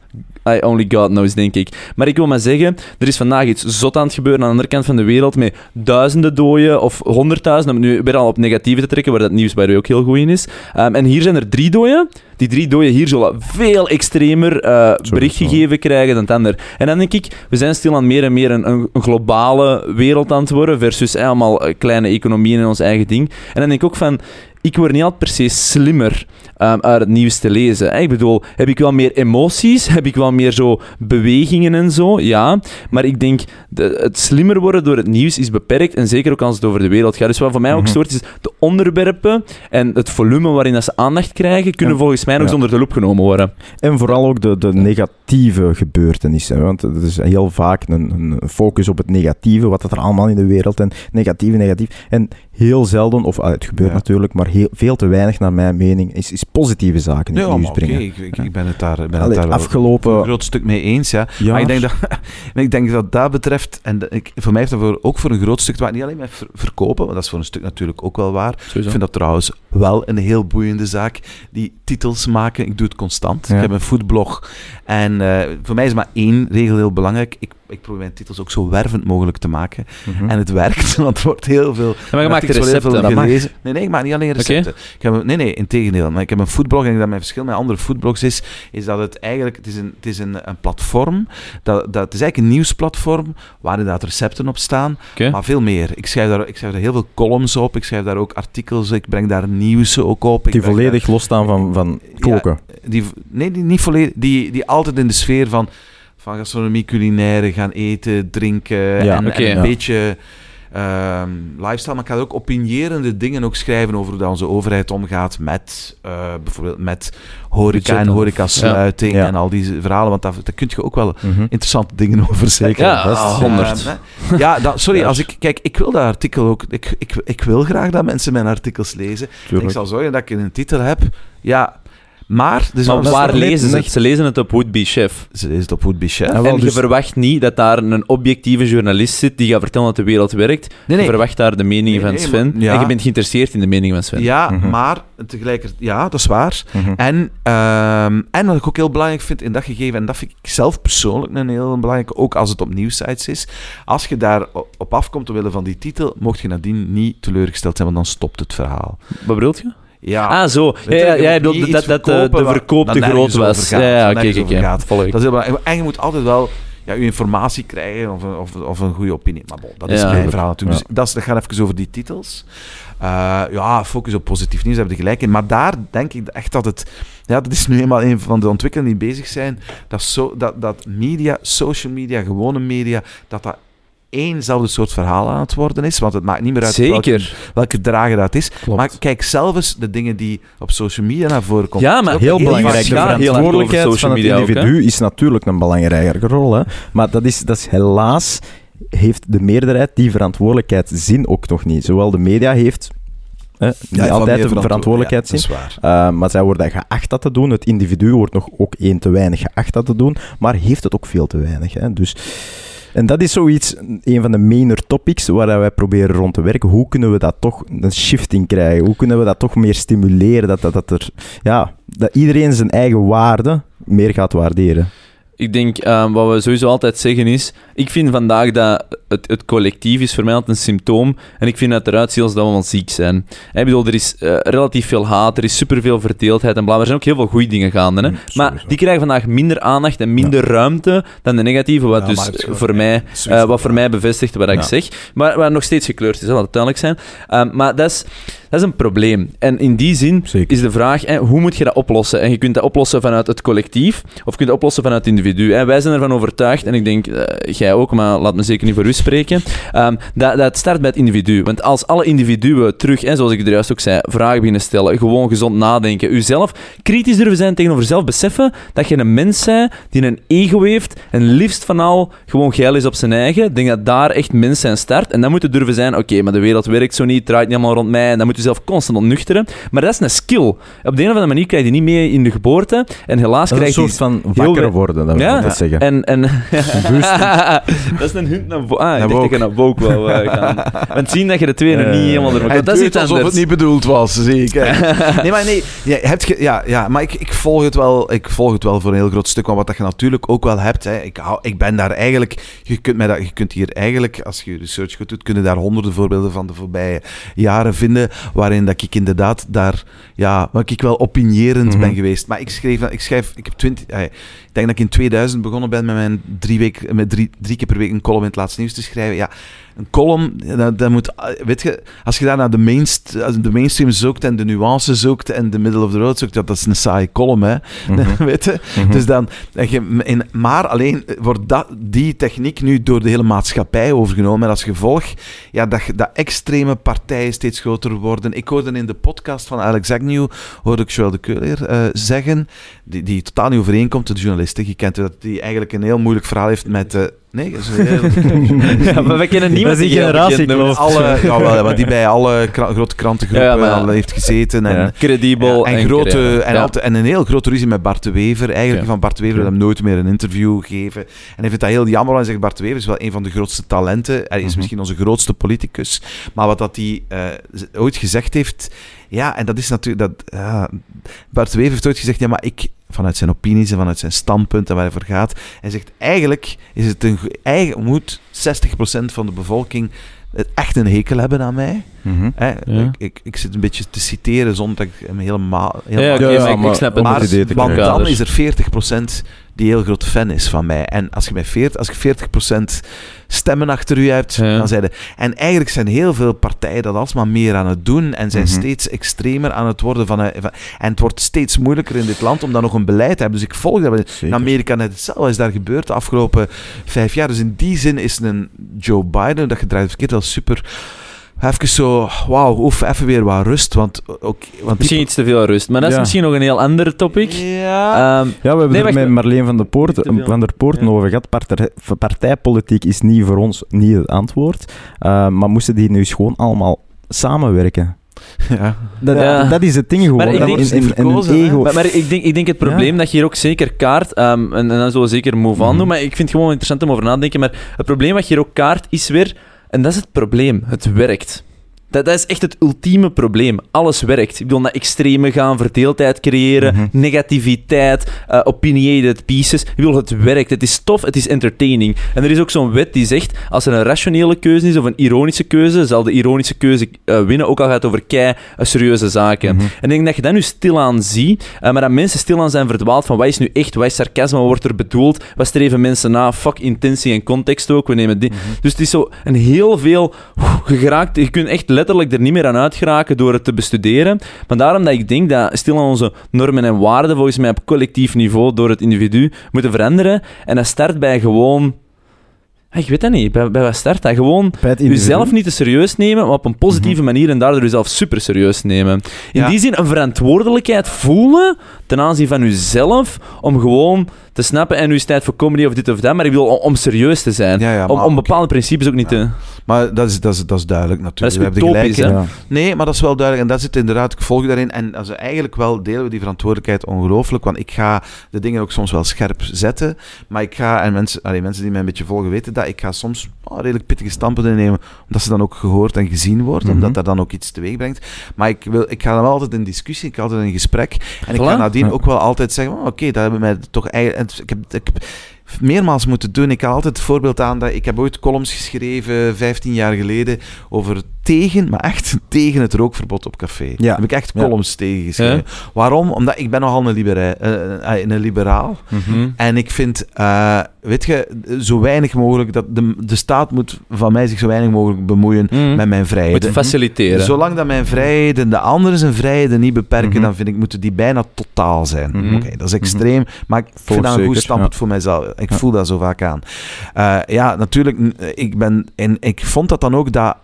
I only God knows, denk ik. Maar ik wil maar zeggen, er is vandaag iets zot aan het gebeuren aan de andere kant van de wereld met duizenden doden of honderdduizenden, om nu weer al op negatieve te trekken, waar dat nieuws bij ook heel goed in is. Ehm, en hier zijn er drie doden. Die drie doden hier zullen veel extremer eh, bericht gegeven krijgen dan het ander. En dan denk ik, we zijn stilaan meer en meer een, een, een globale wereld aan het worden versus eh, allemaal eh, kleine economieën en ons eigen ding. En dan denk ik ook van, ik word niet altijd per se slimmer ehm, uit het nieuws te lezen. hè. Ik bedoel, heb ik wel meer emoties? Heb ik wel meer zo bewegingen en zo? Ja. Maar ik denk, de, het slimmer worden door het nieuws is beperkt. En zeker ook als het over de wereld gaat. Dus wat voor mij ook Mhm. stoort is, de onderwerpen en het volume waarin dat ze aandacht krijgen, kunnen volgens mij nog Ja. eens onder de loep genomen worden. En vooral ook de, de negatieve gebeurtenissen. Want er is heel vaak een, een focus op het negatieve, wat er allemaal in de wereld en negatief, negatief. En heel zelden, of ah, het gebeurt Ja. natuurlijk, maar heel, veel te weinig naar mijn mening, is, is positieve zaken in Ja, het nieuws brengen. ik, ik, ik ben het daar, ben het daar wel een afgelopen groot stuk mee eens, ja. jaar... Maar ik denk dat, ik denk dat dat betreft, en ik, voor mij heeft dat voor, ook voor een groot stuk te maken, niet alleen met ver- verkopen, want dat is voor een stuk natuurlijk ook wel waar. Ik vind dat trouwens wel een heel boeiende zaak. Die titels maken, ik doe het constant. Ja. Ik heb een foodblog. En eh, voor mij is maar één regel heel belangrijk. Ik, ik probeer mijn titels ook zo wervend mogelijk te maken. Mhm. En het werkt, want er wordt heel veel... Ja, maar je maakt recepten. veel dat gelezen. Nee, nee, ik maak niet alleen recepten. Ik heb een, nee, nee, in tegendeel. Maar ik heb een foodblog en dat mijn verschil met andere foodblogs is, is dat het eigenlijk, het is een, het is een, een platform, dat, dat, het is eigenlijk een nieuwsplatform, waar inderdaad recepten op staan, maar veel meer. Ik schrijf, daar, ik schrijf daar heel veel columns op, ik schrijf daar ook artikels, ik breng daar nieuws ook op. ik die volledig losstaan van, van koken. die, nee, die niet volledig, die, die altijd in de sfeer van, van gastronomie, culinaire, gaan eten, drinken Ja, en, een ja. beetje ehm, lifestyle. Maar ik ga ook opinierende dingen ook schrijven over hoe dat onze overheid omgaat met eh, bijvoorbeeld met horeca en horecasluiting Ja. en al die verhalen, want daar, daar kun je ook wel Mhm. interessante dingen over zeggen. Ja, ah, 100. Hè. ja, dat, sorry, als ik, kijk, ik wil dat artikel ook, ik, ik, ik wil graag dat mensen mijn artikels lezen. Ik zal zorgen dat ik een titel heb. Ja, Maar, dus Maar waar lezen ze het? Ze lezen het op Would Be Chef. Ze is het op Would Be Chef. Wel, en je dus- verwacht niet dat daar een objectieve journalist zit die gaat vertellen dat de wereld werkt. Nee, Je verwacht daar de mening Nee, van Sven. maar- ja. En je bent geïnteresseerd in de mening van Sven. Ja, Mhm. maar tegelijkertijd... Ja, dat is waar. Mhm. En, ehm, en wat ik ook heel belangrijk vind in dat gegeven, en dat vind ik zelf persoonlijk een heel belangrijk, ook als het op nieuwsites is, als je daar op afkomt omwille van die titel, mocht je nadien niet teleurgesteld zijn, want dan stopt het verhaal. Wat bedoelt je? Ja, ah, zo. Ja, ja, dat, dat eh, de waar- verkoop te groot was. gaat, Ja, oké, oké, dat is heel. En je moet altijd wel ja, je informatie krijgen of, een- of, of een goede opinie. Maar bon, dat is Ja. mijn verhaal natuurlijk. Dus dat, is, dat gaat even over die titels. Eh, ja, focus op positief nieuws, daar heb je gelijk in. Maar daar denk ik echt dat het... Ja, dat is nu eenmaal een van de ontwikkelingen die bezig zijn. Dat, zo, dat, dat media, social media, gewone media, dat dat éénzelfde soort verhaal aan het worden is. Want het maakt niet meer uit welke, welke drager dat is. Klopt. Maar kijk zelf eens de dingen die op social media naar voren komen. Ja, maar Heel heel belangrijk. De verantwoordelijkheid van het ook, individu is natuurlijk een belangrijke rol. Hè. Maar dat is, dat is helaas heeft de meerderheid die verantwoordelijkheid zin ook nog niet. Zowel de media heeft hè, niet altijd de verantwoordelijkheid ja, zin. dat is waar. Uh, maar zij worden geacht dat te doen. Het individu wordt nog ook één te weinig geacht dat te doen, maar heeft het ook veel te weinig. Hè. Dus, en dat is zoiets, een van de mainer topics waar wij proberen rond te werken. Hoe kunnen we dat toch een shift in krijgen? Hoe kunnen we dat toch meer stimuleren? Dat, dat, dat, er, ja, dat iedereen zijn eigen waarde meer gaat waarderen. Ik denk, ehm, wat we sowieso altijd zeggen is... Ik vind vandaag dat het, het collectief is voor mij altijd een symptoom. En ik vind ziet als dat we allemaal ziek zijn. Ik bedoel, er is eh, relatief veel haat, er is superveel verdeeldheid en bla. Er zijn ook heel veel goede dingen gaande. Hè? Mm, maar die krijgen vandaag minder aandacht en minder ruimte dan de negatieve. Wat Ja, dus voor mij... Eh, wat voor mij bevestigt wat ik zeg. Maar wat nog steeds gekleurd is, hè, laat het duidelijk zijn. Ehm, maar dat is, dat is een probleem. En in die zin Zeker. is de vraag, hè, hoe moet je dat oplossen? En je kunt dat oplossen vanuit het collectief, of je kunt dat oplossen vanuit het individu. Hè. Wij zijn ervan overtuigd, en ik denk, eh, jij ook, maar laat me zeker niet voor u spreken, ehm, dat, dat start bij het individu. Want als alle individuen terug, hè, zoals ik er juist ook zei, vragen beginnen stellen, gewoon gezond nadenken, uzelf kritisch durven zijn tegenover zelf, beseffen dat je een mens bent die een ego heeft en liefst van al gewoon geil is op zijn eigen. Ik denk dat daar echt mens zijn start. En dan moet je durven zijn, oké, maar de wereld werkt zo niet, draait niet allemaal rond mij, en dan moet je zelf constant ontnuchteren. Maar dat is een skill. Op de een of andere manier krijg je die niet mee in de geboorte, en helaas een krijg je soort die... van wakker worden, dat wil ik zeggen. En, en... Dat is een hint naar woke. Ah, ik dacht dat je naar woke wou eh, gaan. Want zien dat je de twee er Eh, niet helemaal door elkaar... Dat is iets alsof anders. het niet bedoeld was, zie ik. hè. nee, maar nee, ja, hebt ge, ja, ja, maar ik, ik, volg het wel, ik volg het wel voor een heel groot stuk. Maar wat dat je natuurlijk ook wel hebt, hè, ik, hou, ik ben daar eigenlijk... Je kunt, mij dat, je kunt hier eigenlijk, als je research goed doet, kunnen daar honderden voorbeelden van de voorbije jaren vinden, waarin dat ik inderdaad daar, ja, waar ik wel opinierend Mhm. ben geweest. Maar ik schreef, ik schrijf, ik heb twintig... denk dat ik in 2000 begonnen ben met mijn drie, week, met drie, drie keer per week een column in het laatste nieuws te schrijven. Ja, een column, dat, dat moet, weet je, als je daar naar de, mainst, de mainstream zoekt en de nuance zoekt en de middle of the road zoekt, ja, dat is een saaie column, hè. Mhm. weet je? Mhm. Dus dan, en maar alleen wordt dat, die techniek nu door de hele maatschappij overgenomen. En als gevolg ja, dat, dat extreme partijen steeds groter worden. Ik hoorde in de podcast van Alex Agnew, hoorde ik Joël de Keuler eh, zeggen, die, die totaal niet overeenkomt, de journalist. Je kent dat die eigenlijk een heel moeilijk verhaal heeft met... eh, nee, dat is heel- Ja, maar we kennen niemand Dat is die noemt. alle, ja, wel, maar die bij alle kra- grote krantengroepen Ja, maar- al heeft gezeten. En, Ja. Credibel ja, en, grote, en, Ja. altijd, en een heel grote ruzie met Bart de Wever. Eigenlijk Ja. van Bart de Wever hem nooit meer een interview geven. En hij vindt dat heel jammer, want hij zegt Bart de Wever is wel een van de grootste talenten. Hij is Mhm. misschien onze grootste politicus. Maar wat dat hij eh, ooit gezegd heeft... Ja, en dat is natuurlijk... Dat, ja, Bart Wever heeft ooit gezegd, ja, maar ik... Vanuit zijn opinies en vanuit zijn standpunt en waar hij voor gaat. Hij zegt, eigenlijk is het een... Eigen, moet 60% van de bevolking het echt een hekel hebben aan mij. Mhm. Hè? Ja. Ik, ik, ik zit een beetje te citeren zonder dat ik hem helemaal... Ja, helemaal Ja, maar ik- maar ik snap het. maar, krijgen. dan is er 40% die heel groot fan is van mij. En als je, bij 40, als je 40% stemmen achter u hebt, Ja. dan de... En eigenlijk zijn heel veel partijen dat alsmaar meer aan het doen en zijn Mhm. steeds extremer aan het worden. Van, en het wordt steeds moeilijker in dit land om dan nog een beleid te hebben. Dus ik volg dat. In. Amerika net hetzelfde is daar gebeurd de afgelopen vijf jaar. Dus in die zin is een Joe Biden, dat gedraaid verkeerd, wel super... Even zo, wauw, oef, even weer wat rust. Want, ook, want die- Misschien iets te veel rust, maar dat is Ja. misschien nog een heel ander topic. Ja. Ehm, Ja, we hebben Nee, er wacht, met Marleen van der Poort, van der Poorten Ja. over gehad. Partij, partijpolitiek is niet voor ons niet het antwoord. Eh, maar moesten die nu eens gewoon allemaal samenwerken? Ja. Dat, Ja. dat is het ding gewoon. Maar ik Dat denk- hè. ego. Maar, maar ik, denk, ik denk het probleem dat je hier ook zeker kaart, ehm, en, en dan zullen we zeker move on Mhm. doen, maar ik vind het gewoon interessant om over na te denken, maar het probleem wat je hier ook kaart is weer, en dat is het probleem, het werkt. Dat, dat is echt het ultieme probleem. Alles werkt. Ik bedoel, dat extreme gaan, verdeeldheid creëren, Mhm. negativiteit, eh, opinionated pieces. Ik bedoel, het werkt. Het is tof, het is entertaining. En er is ook zo'n wet die zegt, als er een rationele keuze is of een ironische keuze, zal de ironische keuze eh, winnen, ook al gaat het over kei eh, serieuze zaken. Mhm. En ik denk dat je dat nu stilaan ziet, maar dat mensen stilaan zijn verdwaald van wat is nu echt, wat is sarcasme, wat wordt er bedoeld, wat streven mensen na, fuck intentie en context ook, we nemen die. Dus het is zo een heel veel geraakt, je kunt echt letterlijk er niet meer aan uitgeraken door het te bestuderen. Maar daarom dat ik denk dat stilaan onze normen en waarden volgens mij op collectief niveau door het individu moeten veranderen. En dat start bij gewoon... Ah, Ik weet dat niet, bij, bij wat start dat? Gewoon jezelf niet te serieus nemen, maar op een positieve manier en daardoor jezelf super serieus nemen. In Ja. die zin een verantwoordelijkheid voelen ten aanzien van jezelf om gewoon te snappen en nu is het tijd voor comedy of dit of dat, maar ik wil om, om serieus te zijn. Ja, ja, om, maar om bepaalde principes ook niet te... Maar dat is, dat, is, dat is duidelijk Dat is natuurlijk. We hebben gelijk. Nee, maar dat is wel duidelijk. En dat zit inderdaad, ik volg daarin. En also, eigenlijk wel delen we die verantwoordelijkheid ongelooflijk. Want ik ga de dingen ook soms wel scherp zetten. Maar ik ga, en mensen, allee, mensen die mij een beetje volgen weten dat, ik ga soms oh, redelijk pittige stampen innemen. Omdat ze dan ook gehoord en gezien wordt. Mhm. Omdat dat dan ook iets teweeg brengt. Maar ik, wil, ik ga dan wel altijd in discussie, ik ga altijd in gesprek. En ik ga nadien ook wel altijd zeggen, oh, oké, dat hebben mij toch eigenlijk... Ik heb, ik meermaals moeten doen. Ik haal altijd het voorbeeld aan dat ik heb ooit columns geschreven, 15 jaar geleden, over tegen, maar echt tegen het rookverbod op café. Ja. Daar heb ik echt Ja. columns tegen geschreven. Waarom? Omdat ik ben nogal een, libera- eh, eh, een liberaal. Mhm. En ik vind, eh, weet je, zo weinig mogelijk, dat de, de staat moet van mij zich zo weinig mogelijk bemoeien Mhm. met mijn Moet vrijheden. faciliteren. Zolang dat mijn vrijheden de anderen zijn vrijheden niet beperken, Mhm. dan vind ik moeten die bijna totaal zijn. Mhm. Oké, dat is extreem, maar ik vind dat een goed standpunt ja. voor mijzelf. Ik Ja. voel dat zo vaak aan. Eh, ja, natuurlijk, ik ben en ik vond dat dan ook dat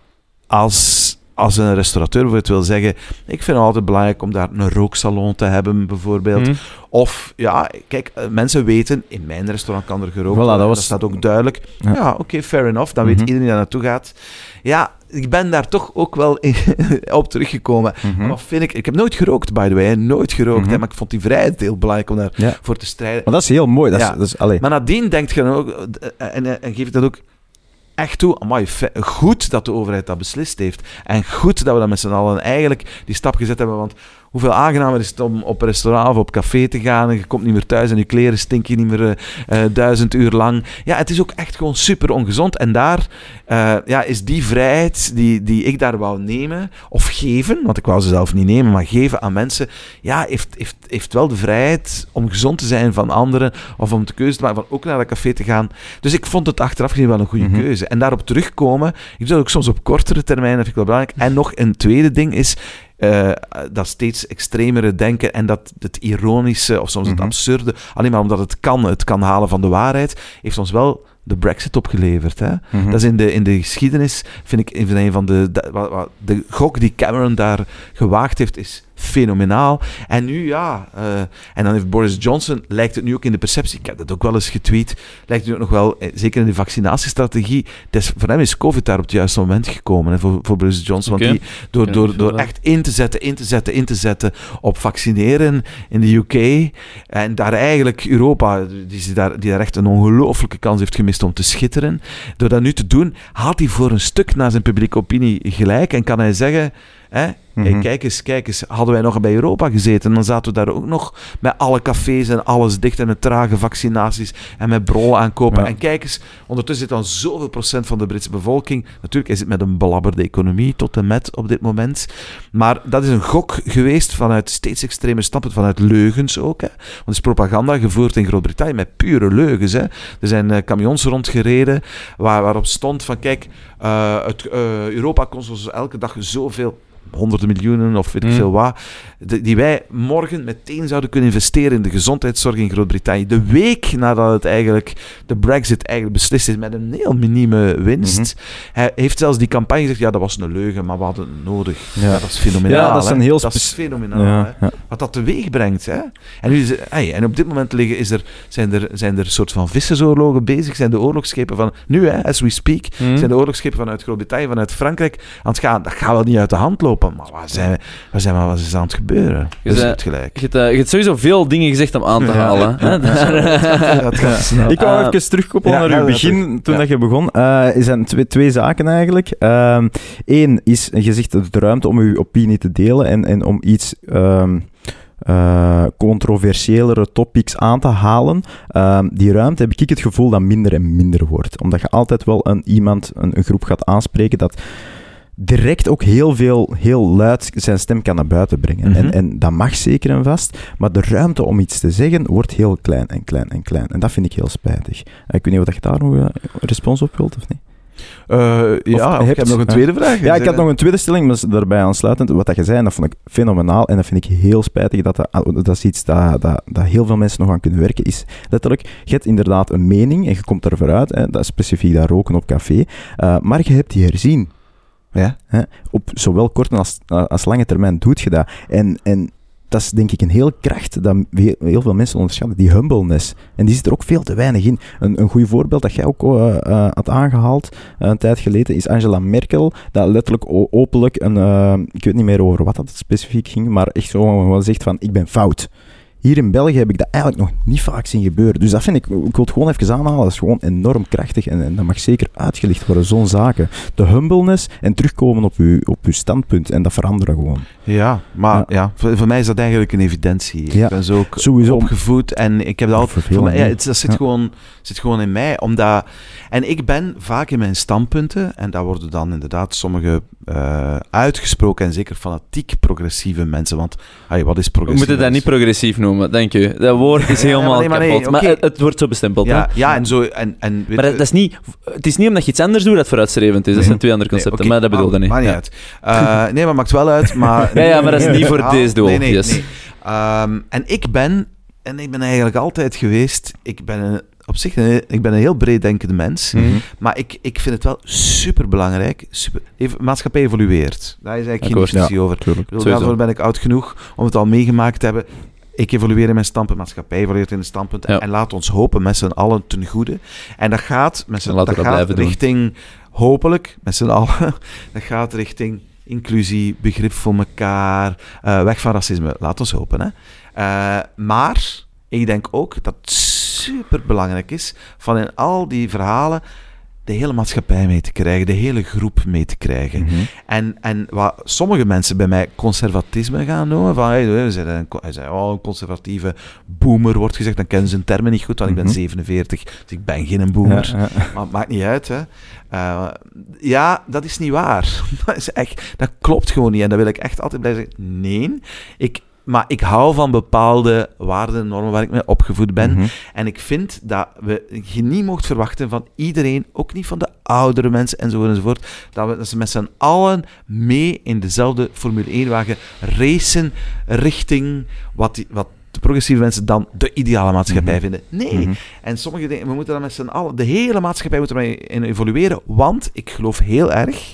als als een restaurateur bijvoorbeeld wil zeggen, ik vind het altijd belangrijk om daar een rooksalon te hebben, bijvoorbeeld. Mhm. Of, ja, kijk, eh, mensen weten, in mijn restaurant kan er gerookt Voilà, dat worden. was- Dat staat ook duidelijk. Ja. Ja, oké, fair enough. Dan Mhm. weet iedereen die daar naartoe gaat. Ja, ik ben daar toch ook wel in- op teruggekomen. Mhm. Maar vind ik... Ik heb nooit gerookt, by the way. hè. Nooit gerookt. Mhm. hè, maar ik vond die vrijheid heel belangrijk om daarvoor Ja. te strijden. Maar dat is heel mooi. Dat is, dat is. Maar nadien denkt je dan ook... eh, En, en, en geef ik dat ook echt toe. Amai, goed dat de overheid dat beslist heeft. En goed dat we dat met z'n allen eigenlijk die stap gezet hebben. Want hoeveel aangenamer is het om op een restaurant of op café te gaan en je komt niet meer thuis en je kleren stinken niet meer eh, eh, duizend uur lang. Ja, het is ook echt gewoon super ongezond. En daar eh, ja, is die vrijheid die, die ik daar wou nemen, of geven, want ik wou ze zelf niet nemen, maar geven aan mensen, ja, heeft, heeft, heeft wel de vrijheid om gezond te zijn van anderen, of om de keuze te maken van ook naar dat café te gaan. Dus ik vond het achteraf gezien wel een goede Mhm. keuze. En daarop terugkomen, ik doe dat ook soms op kortere termijn, dat vind ik wel belangrijk. En nog een tweede ding is, eh, dat steeds extremere denken en dat het ironische of soms het Mhm. absurde, alleen maar omdat het kan, het kan halen van de waarheid, heeft ons wel de Brexit opgeleverd. Hè? Mhm. Dat is in de, in de geschiedenis, vind ik, een van de, de, wa- wa- de gok die Cameron daar gewaagd heeft, is fenomenaal. En nu, ja, eh, en dan heeft Boris Johnson, lijkt het nu ook in de perceptie, ik heb dat ook wel eens getweet, lijkt het nu ook nog wel, eh, zeker in de vaccinatiestrategie, is, voor hem is COVID daar op het juiste moment gekomen, hè, voor, voor Boris Johnson. Want die, door, door, door echt in te zetten, in te zetten, in te zetten op vaccineren in de UK, en daar eigenlijk Europa, die, daar, die daar echt een ongelooflijke kans heeft gemist om te schitteren, door dat nu te doen, haalt hij voor een stuk naar zijn publieke opinie gelijk en kan hij zeggen... Hè, hey, Mhm. kijk eens, kijk eens, hadden wij nog bij Europa gezeten, dan zaten we daar ook nog met alle cafés en alles dicht en met trage vaccinaties en met brollen aankopen. Ja. En kijk eens, ondertussen zit dan zoveel procent van de Britse bevolking, natuurlijk is het met een belabberde economie tot en met op dit moment, maar dat is een gok geweest vanuit steeds extreme stappen, vanuit leugens ook. Hè. Want er is propaganda gevoerd in Groot-Brittannië met pure leugens. Hè. Er zijn eh, camions rondgereden waar, waarop stond van kijk, eh, het, eh, Europa kost ons elke dag zoveel honderden miljoenen of weet ik Mm. veel wat, die wij morgen meteen zouden kunnen investeren in de gezondheidszorg in Groot-Brittannië. De week nadat het eigenlijk de Brexit eigenlijk beslist is met een heel minieme winst. Mhm. Hij heeft zelfs die campagne gezegd, ja, dat was een leugen, maar we hadden het nodig. Ja. Ja, dat is fenomenaal. Ja, dat is een heel Dat is spec- fenomenaal. Ja, hè ja. wat dat teweeg brengt. Hè? En, nu is, hey, en op dit moment liggen, is er, zijn, er, zijn er soort van vissersoorlogen bezig. Zijn de oorlogsschepen van, nu hè, as we speak, Mhm. zijn de oorlogsschepen vanuit Groot-Brittannië, vanuit Frankrijk aan het gaan. Dat gaat wel niet uit de hand lopen. lopen. Maar waar zijn we, waar zijn we, wat is er aan het gebeuren? Je zei- het gelijk. Je hebt, eh, je hebt sowieso veel dingen gezegd om aan te halen. Ik wou even terugkoppelen ja, naar uw begin, toen dat je begon. Eh, er zijn twee, twee zaken eigenlijk. Eén is, je zegt de ruimte om uw opinie te delen en, en om iets ehm eh, controversiëlere topics aan te halen. Ehm, die ruimte heb ik het gevoel dat minder en minder wordt. Omdat je altijd wel een, iemand, een, een groep gaat aanspreken dat direct ook heel veel, heel luid zijn stem kan naar buiten brengen. Mhm. en, en dat mag zeker en vast. Maar de ruimte om iets te zeggen wordt heel klein en klein en klein. En dat vind ik heel spijtig. Eh, ik weet niet of je daar nog eh, een respons op wilt of niet. Eh, ja, ik heb nog een tweede vraag. Ja, ik had nog een tweede stelling, maar daarbij aansluitend. Wat dat je zei, en dat vond ik fenomenaal. En dat vind ik heel spijtig. Dat, dat, dat is iets dat, dat, dat heel veel mensen nog aan kunnen werken. Is letterlijk, je hebt inderdaad een mening en je komt er vooruit. Hè, dat is specifiek dat roken op café. eh, maar je hebt die herzien. Ja? Hè? Op zowel korte als, als lange termijn doet je dat. En, en dat is denk ik een heel kracht dat heel, veel mensen onderschatten, die humbleness. En die zit er ook veel te weinig in. Een, een goed voorbeeld dat jij ook eh, eh, had aangehaald eh, een tijd geleden is Angela Merkel, dat letterlijk openlijk een, ik weet niet meer over wat dat specifiek ging, maar echt zo zegt van, ik ben fout. Hier in België heb ik dat eigenlijk nog niet vaak zien gebeuren. Dus dat vind ik, ik wil het gewoon even aanhalen, dat is gewoon enorm krachtig en, en dat mag zeker uitgelicht worden, zo'n zaken. De humbleness en terugkomen op uw, op uw standpunt en dat veranderen gewoon. Ja, maar Ja. ja. voor, voor mij is dat eigenlijk een evidentie. Ja. Ik ben zo ook Sowieso. opgevoed en ik heb dat altijd... Voor mij, ja, het, dat zit, Ja. gewoon, zit gewoon in mij, omdat... En ik ben vaak in mijn standpunten, en daar worden dan inderdaad sommige eh, uitgesproken en zeker fanatiek progressieve mensen, want ay, wat is We progressief? moeten dat niet progressief noemen, dank u. Dat woord is ja, maar helemaal nee, maar nee, kapot. Maar het, het wordt zo bestempeld. hè? Ja, ja, en zo... En, en, Maar dat, je- is niet, het is niet omdat je iets anders doet dat vooruitstrevend is. Dat zijn twee andere concepten, maar dat bedoelde niet. Maakt niet uit. Eh, nee, maar maakt wel uit. Maar, Ja, ja, maar dat is niet voor Ah, deze doel. Nee, nee, Yes. Ehm, en ik ben, en ik ben eigenlijk altijd geweest, ik ben een, op zich een, ik ben een heel breed denkende mens, Mhm. maar ik, ik vind het wel super belangrijk. Super, even, maatschappij evolueert. Daar is eigenlijk geen Akkoord, discussie over. Daarvoor ben ik oud genoeg om het al meegemaakt te hebben. Ik evolueer in mijn standpunt, maatschappij evolueert in het standpunt. Ja. En laat ons hopen met z'n allen ten goede. En dat gaat, met z'n, dat gaat doen. richting, hopelijk, met z'n allen, dat gaat richting inclusie, begrip voor elkaar, eh, weg van racisme. Laat ons hopen. Hè. Eh, maar ik denk ook dat het super belangrijk is van in al die verhalen de hele maatschappij mee te krijgen, de hele groep mee te krijgen. Mhm. En, en wat sommige mensen bij mij conservatisme gaan noemen, van hey, we zijn een, hij zei, oh, een conservatieve boomer wordt gezegd, dan kennen ze hun termen niet goed, want ik ben Mhm. 47, dus ik ben geen boomer. Ja, ja. Maar het maakt niet uit, hè. Eh, ja, dat is niet waar. Dat, is echt, dat klopt gewoon niet. En dat wil ik echt altijd blijven zeggen. Nee, ik, maar ik hou van bepaalde waarden en normen waar ik mee opgevoed ben. Mhm. En ik vind dat we, je niet mocht verwachten van iedereen, ook niet van de oudere mensen enzovoort enzovoort, dat, we, dat ze met z'n allen mee in dezelfde Formule 1-wagen racen richting wat, die, wat de progressieve mensen dan de ideale maatschappij Mhm. vinden. Nee. Mhm. En sommige dingen, we moeten dan met z'n allen, de hele maatschappij moet ermee in evolueren, want ik geloof heel erg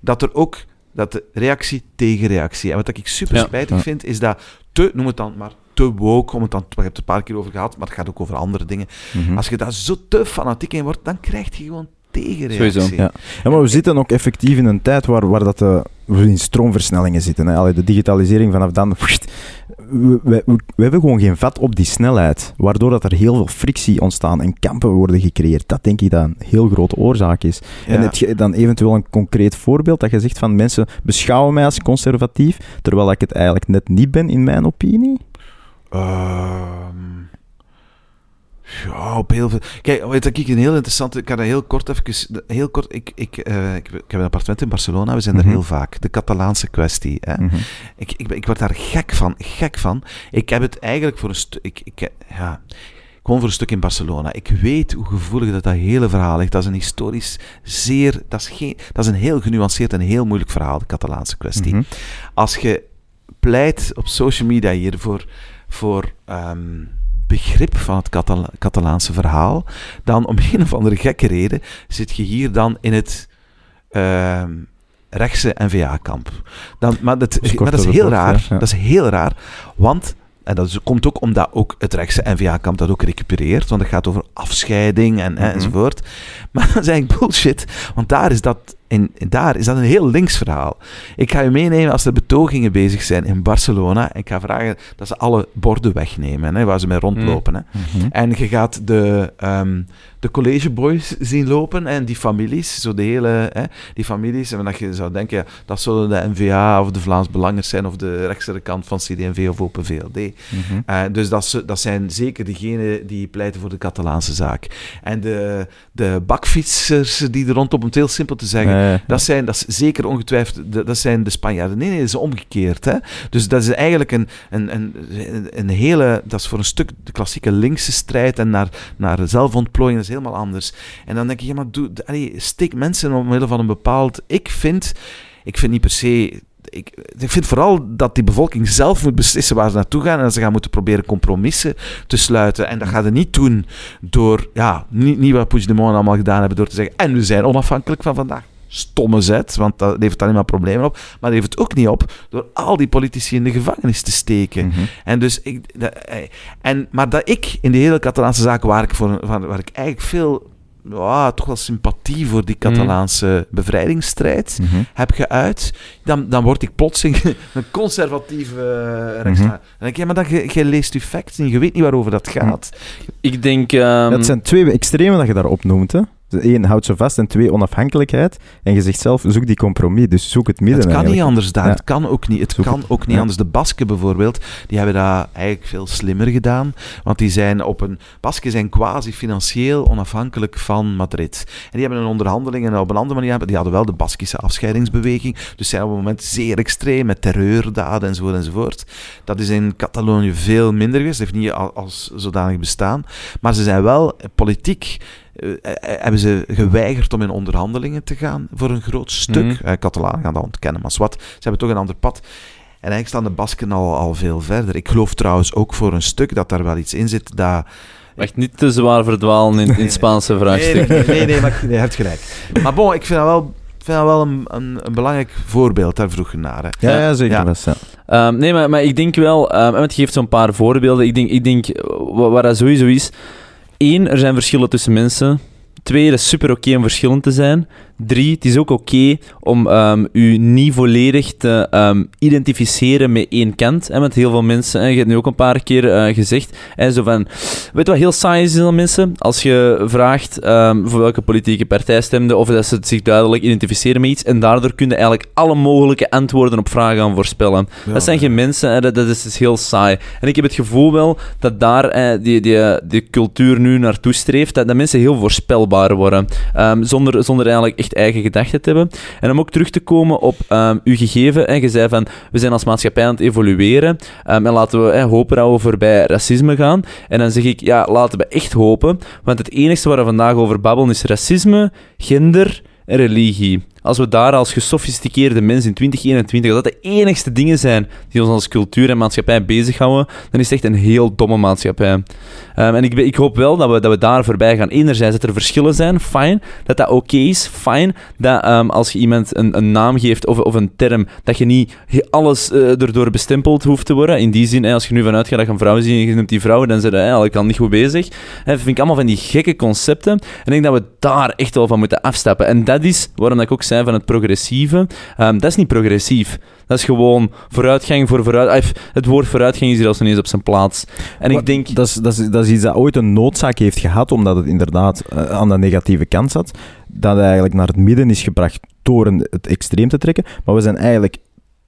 dat er ook, dat de reactie tegen reactie, en wat ik super spijtig Ja. vind, is dat te, noem het dan maar, te woke, om het dan, we hebben het een paar keer over gehad, maar het gaat ook over andere dingen. Mhm. Als je daar zo te fanatiek in wordt, dan krijg je gewoon tegenreactie. Sowieso, Ja. Ja, maar we zitten ook effectief in een tijd waar, waar dat de, we in stroomversnellingen zitten. Hè. Allee, de digitalisering vanaf dan... we, we- we hebben gewoon geen vat op die snelheid, waardoor dat er heel veel frictie ontstaan en kampen worden gecreëerd. Dat denk ik dat een heel grote oorzaak is. En heb je dan eventueel een concreet voorbeeld dat je zegt van mensen beschouwen mij als conservatief, terwijl ik het eigenlijk net niet ben in mijn opinie? Ehm, ja, op heel veel. Kijk, weet ik een heel interessante. Ik kan dat heel kort even. Heel kort. Ik, ik, eh, ik, ik heb een appartement in Barcelona. We zijn Mhm. er heel vaak. De Catalaanse kwestie. Hè. Mhm. Ik, ik, ik word daar gek van. Gek van. Ik heb het eigenlijk voor een stuk. Ik, ik, ja. Gewoon voor een stuk in Barcelona. Ik weet hoe gevoelig dat, dat hele verhaal ligt. Dat is een historisch zeer. Dat is, geen, dat is een heel genuanceerd en heel moeilijk verhaal, de Catalaanse kwestie Mhm. als je pleit op social media hier voor, voor ehm, begrip van het Catala- Catalaanse verhaal, dan om een of andere gekke reden zit je hier dan in het ehm, rechtse N-VA-kamp. Maar, dat, is maar dat is heel raar. ja, ja. Dat is heel raar, want en dat is- komt ook omdat ook het rechtse N-VA-kamp dat ook recupereert, want het gaat over afscheiding en, Mhm. enzovoort. Maar dat is eigenlijk bullshit, want daar is dat en daar is dat een heel links verhaal. Ik ga je meenemen als er betogingen bezig zijn in Barcelona. En ik ga vragen dat ze alle borden wegnemen, hè, waar ze mee rondlopen. Hè. Mhm. En je gaat de, ehm, de collegeboys zien lopen en die families, zo de hele, hè, die families. En dat je zou denken, ja, dat zullen de NVA of de Vlaams Belangers zijn of de rechtse kant van CD&V of Open VLD. Mhm. Eh, dus dat, ze- dat zijn zeker degenen die pleiten voor de Catalaanse zaak. En de, de bakfietsers die er rondom, om het heel simpel te zeggen, Eh, dat zijn dat is zeker ongetwijfeld, dat zijn de Spanjaarden. Nee, nee, dat is omgekeerd. Hè? Dus dat is eigenlijk een, een, een, een hele, dat is voor een stuk de klassieke linkse strijd en naar, naar zelfontplooiing, dat is helemaal anders. En dan denk je, ja, maar doe, allee, steek mensen omwille van een bepaald... Ik vind, ik vind niet per se... Ik, ik vind vooral dat die bevolking zelf moet beslissen waar ze naartoe gaan en dat ze gaan moeten proberen compromissen te sluiten. En dat gaat er niet doen door, ja, niet, niet wat Puigdemont allemaal gedaan hebben door te zeggen en we zijn onafhankelijk van vandaag. Stomme zet, want dat levert alleen maar problemen op. Maar dat levert het ook niet op door al die politici in de gevangenis te steken. mhm. En dus ik, dat- eh, en, maar dat ik in de hele Catalaanse zaak, waar ik, voor, waar, waar ik eigenlijk veel, ja, toch wel sympathie voor die Catalaanse bevrijdingsstrijd Mhm. heb geuit, dan, dan word ik plotseling een conservatieve uh, rechtsnaar. Mhm. Dan denk ik, ja, maar dan, je, je leest je facts en je weet niet waarover dat gaat. Ik denk... ehm, Dat zijn twee extremen dat je daar opnoemt. Hè. Eén, houd ze vast. En twee, onafhankelijkheid. En je zegt zelf, zoek die compromis. Dus zoek het midden Het kan niet anders daar. Ja. Het kan ook niet, het Zoek kan het. ook niet Ja. anders. De Basken bijvoorbeeld, die hebben dat eigenlijk veel slimmer gedaan. Want die zijn op een... Basken zijn quasi financieel onafhankelijk van Madrid. En die hebben een onderhandeling en op een andere manier... Die hadden wel de Baskische afscheidingsbeweging. Dus zijn op het moment zeer extreem met terreurdaden enzovoort enzovoort. Dat is in Catalonië veel minder geweest. Het heeft niet al- als zodanig bestaan. Maar ze zijn wel politiek... eh, eh, hebben ze geweigerd om in onderhandelingen te gaan voor een groot stuk. Mhm. Eh, Catalanen gaan dat ontkennen, maar wat, ze hebben toch een ander pad. En eigenlijk staan de Basken al, al veel verder. Ik geloof trouwens ook voor een stuk dat daar wel iets in zit dat... Echt niet te zwaar verdwalen in, in het Spaanse vraagstuk. Nee, nee, nee, nee, maar je hebt gelijk. Maar bon, ik vind dat wel, vind dat wel een, een, een belangrijk voorbeeld, daar vroeg je naar. Hè. Ja, ja, zeker Ja. Ehm, nee, maar, maar ik denk wel, want je geeft zo'n paar voorbeelden. Ik denk, ik denk eh, wa- waar dat sowieso is. Eén, er zijn verschillen tussen mensen. Twee, dat is super oké om verschillend te zijn. Drie, het is ook oké om ehm u niet volledig te ehm, identificeren met één kant. Hè, want heel veel mensen, hè, je hebt nu ook een paar keer eh, gezegd, hè, zo van, weet je wat heel saai is aan mensen? Als je vraagt ehm, voor welke politieke partij stemde, of dat ze zich duidelijk identificeren met iets, en daardoor kun je eigenlijk alle mogelijke antwoorden op vragen gaan voorspellen. Dat zijn geen mensen, hè, dat, dat is, is heel saai. En ik heb het gevoel wel dat daar eh, die, die, die cultuur nu naartoe streeft, dat, dat mensen heel voorspelbaar worden, zonder, zonder eigenlijk echt eigen gedachten te hebben. En om ook terug te komen op ehm, uw gegeven, hè, je zei van, we zijn als maatschappij aan het evolueren, ehm, en laten we hè, hopen dat we voorbij racisme gaan. En dan zeg ik, ja, laten we echt hopen, want het enige waar we vandaag over babbelen is racisme, gender en religie. Als we daar als gesofisticeerde mensen in 2021, dat de enigste dingen zijn die ons als cultuur en maatschappij bezighouden, dan is het echt een heel domme maatschappij. Ehm, en ik, ik hoop wel dat we, dat we daar voorbij gaan. Enerzijds dat er verschillen zijn, fijn. Dat dat oké is, fijn. Dat ehm, als je iemand een, een naam geeft of, of een term, dat je niet alles eh, erdoor bestempeld hoeft te worden. In die zin, als je nu vanuit gaat dat je een vrouw ziet en je noemt die vrouw, dan zit je eigenlijk al niet goed bezig. Dat vind ik allemaal van die gekke concepten. En ik denk dat we daar echt wel van moeten afstappen. En dat is waarom ik ook zei van het progressieve. Ehm, dat is niet progressief. Dat is gewoon vooruitgang voor vooruit. Het woord vooruitgang is hier als ineens op zijn plaats. En ik denk... Dat is, dat, is, dat is iets dat ooit een noodzaak heeft gehad, omdat het inderdaad eh, aan de negatieve kant zat. Dat het eigenlijk naar het midden is gebracht door een, het extreem te trekken. Maar we zijn eigenlijk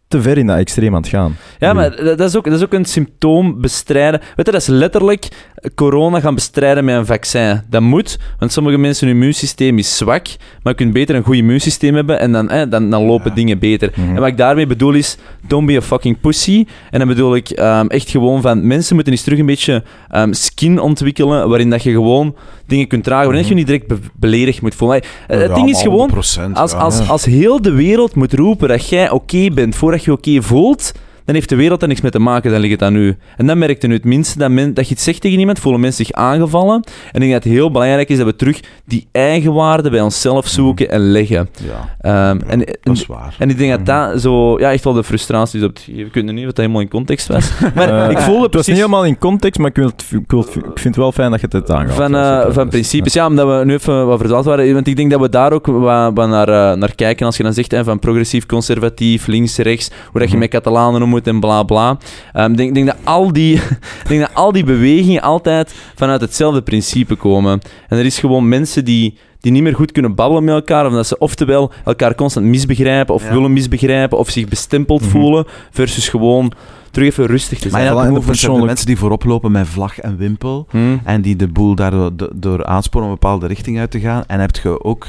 te ver in dat extreem aan het gaan. Ja, maar dat dat is ook, dat is ook een symptoom bestrijden. Weet je, dat is letterlijk corona gaan bestrijden met een vaccin. Dat moet, want sommige mensen hun immuunsysteem is zwak, maar je kunt beter een goed immuunsysteem hebben en dan, eh, dan, dan lopen Ja. dingen beter. Mhm. En wat ik daarmee bedoel is, don't be a fucking pussy. En dan bedoel ik ehm, echt gewoon van, mensen moeten eens terug een beetje ehm, skin ontwikkelen, waarin dat je gewoon dingen kunt dragen, waarin je je niet direct be- beledigd moet voelen. Eh, het ding is gewoon, als, als, als heel de wereld moet roepen dat jij oké bent voordat je oké voelt, dan heeft de wereld er niks mee te maken, dan ligt het aan u. En dan merkte nu het minste dat, men, dat je het zegt tegen iemand, voelen mensen zich aangevallen. En ik denk dat het heel belangrijk is dat we terug die eigenwaarde bij onszelf zoeken en leggen. Ja, Ehm, en, en, dat is waar. en ik denk dat dat zo, ja, echt wel de frustratie is op het. Ik weet nu niet wat dat helemaal in context was. Maar Eh, ik voelde Het was niet helemaal in context, maar ik, wil ik, wil het- ik vind het wel fijn dat je het aangaat. van, eh, van principes. Ja, omdat we nu even wat verdwaald waren. Want ik denk dat we daar ook wat, naar, eh, naar kijken. Als je dan zegt hè, van progressief, conservatief, links, rechts. Hoe dat je Mhm. met Catalanen om moet en bla bla. Ehm, Ik denk, denk, dat al die, denk dat al die bewegingen altijd vanuit hetzelfde principe komen. En er is gewoon mensen die, die niet meer goed kunnen babbelen met elkaar. Of dat ze oftewel elkaar constant misbegrijpen of Ja. willen misbegrijpen. Of zich bestempeld Mhm. voelen. Versus gewoon terug even rustig te Maar zijn. ja, movement zijn de persoonlijk- mensen die voorop lopen met vlag en wimpel. Hm? En die de boel daardoor door aansporen om een bepaalde richting uit te gaan. En heb je ook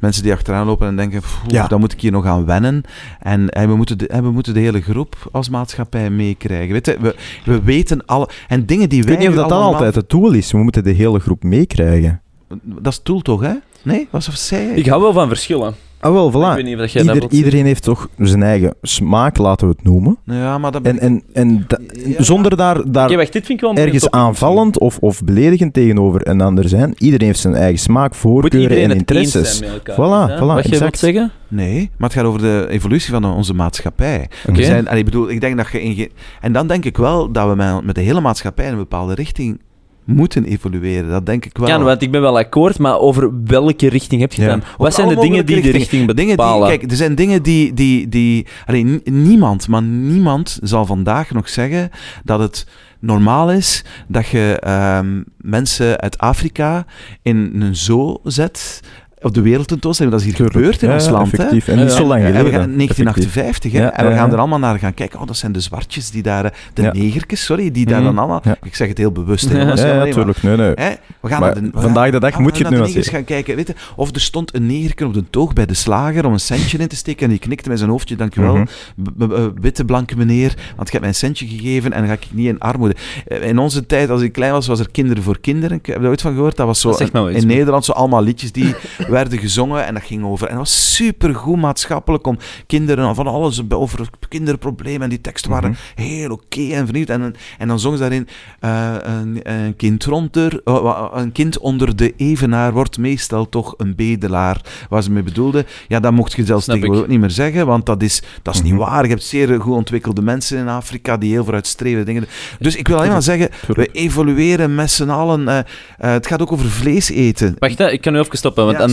mensen die achteraan lopen en denken, "Pff, Ja. dan moet ik hier nog aan wennen. En, en we, moeten de, en we moeten de hele groep als maatschappij meekrijgen. Weet je, we, we weten alle... En dingen die Ik wij weet niet of dat, dat allemaal- altijd het doel is. We moeten de hele groep meekrijgen. Dat is het doel toch, hè? Nee? Wat zei je? Ik hou wel van verschillen. Ah, wel, Ik weet voilà. niet of dat jij dat Ieder, wilt zeggen. iedereen heeft toch zijn eigen smaak, laten we het noemen. Ja, maar dat En, en, en da- Ja. zonder daar, daar wacht, dit vind ik wel ergens aanvallend of, of beledigend tegenover een ander zijn. Iedereen heeft zijn eigen smaak, voorkeuren en interesses. elkaar? Voilà, Is dat voilà, Wat je wilt zeggen? Nee, maar het gaat over de evolutie van onze maatschappij. Oké. We zijn, allee, ik bedoel, ik denk dat je in ge- En dan denk ik wel dat we met, met de hele maatschappij in een bepaalde richting moeten evolueren. Dat denk ik wel. Ja, want ik ben wel akkoord, maar over welke richting heb je Ja. dan? Over Wat zijn de dingen die de richting die, bepalen? kijk, er zijn dingen die... die, die allee, ni- niemand, maar niemand zal vandaag nog zeggen dat het normaal is dat je ehm, mensen uit Afrika in een zoo zet op de wereldtentoonstelling. Dat is hier Tuurlijk. gebeurd in Ja, ons land. Hè? effectief. En niet ja. zo lang Ja, en we geleden. gaan 1958, hè? Ja, en we ja, gaan ja. er allemaal naar gaan kijken. Oh, dat zijn de zwartjes die daar... eh, De Ja. negertjes, sorry, die daar Mhm. dan allemaal... Ja. Ik zeg het heel bewust, hè, Ja. Ja, natuurlijk. Nee, nee. Hè? We gaan Maar naar de, we vandaag de dag gaan moet je het naar de nuanceren. negers gaan kijken. Weet je, of er stond een negerken op de toog bij de slager om een centje in te steken en die knikte met zijn hoofdje, dankjewel, b- b- witte blanke meneer, want je hebt mij een centje gegeven en dan ga ik niet in armoede. Eh, In onze tijd, als ik klein was, was er Kinderen voor Kinderen. Ik heb je daar ooit van gehoord? Dat was zo Dat in Nederland zo allemaal liedjes die werden gezongen en dat ging over. En dat was supergoed maatschappelijk om kinderen van alles over kinderproblemen en die teksten waren Mhm. heel oké en vernieuwd. En, en dan zongen ze daarin: eh, een, een kind rond er, oh, een kind onder de evenaar wordt meestal toch een bedelaar. Waar ze mee bedoelden, ja, dat mocht je zelfs Snap tegenwoordig ik. ook niet meer zeggen, want dat is, dat is niet Mhm. waar. Je hebt zeer goed ontwikkelde mensen in Afrika die heel vooruitstrevende dingen. Dus ik wil alleen maar zeggen: we evolueren met z'n allen. eh, eh, het gaat ook over vlees eten. Wacht, hè, ik kan nu even stoppen, want Ja.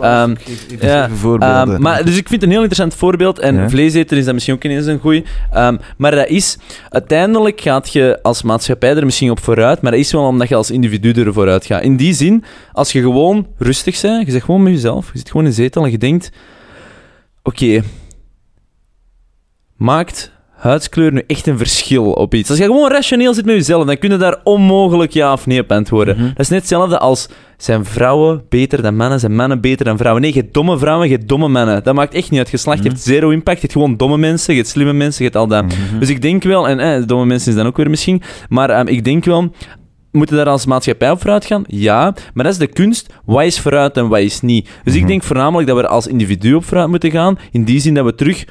Ehm, ja. Ehm, maar, dus ik vind het een heel interessant voorbeeld. En Ja. vleeseten is dat misschien ook ineens een goeie. Ehm, maar dat is... Uiteindelijk gaat je als maatschappij er misschien op vooruit, maar dat is wel omdat je als individu er vooruit gaat. In die zin, als je gewoon rustig bent, je zegt gewoon met jezelf, je zit gewoon in een zetel en je denkt... Oké, maakt huidskleur nu echt een verschil op iets? Als je gewoon rationeel zit met jezelf, dan kun je daar onmogelijk ja of nee op antwoorden. Mhm. Dat is net hetzelfde als zijn vrouwen beter dan mannen, zijn mannen beter dan vrouwen. Nee, je hebt domme vrouwen, je hebt domme mannen. Dat maakt echt niet uit. Geslacht Mhm. heeft zero impact. Je hebt gewoon domme mensen, je hebt slimme mensen, je hebt al dat. Mhm. Dus ik denk wel, en eh, domme mensen is dan ook weer misschien, maar ehm, ik denk wel, moeten we daar als maatschappij op vooruit gaan? Ja, maar dat is de kunst. Wat is vooruit en wat is niet? Dus ik denk voornamelijk dat we er als individu op vooruit moeten gaan, in die zin dat we terug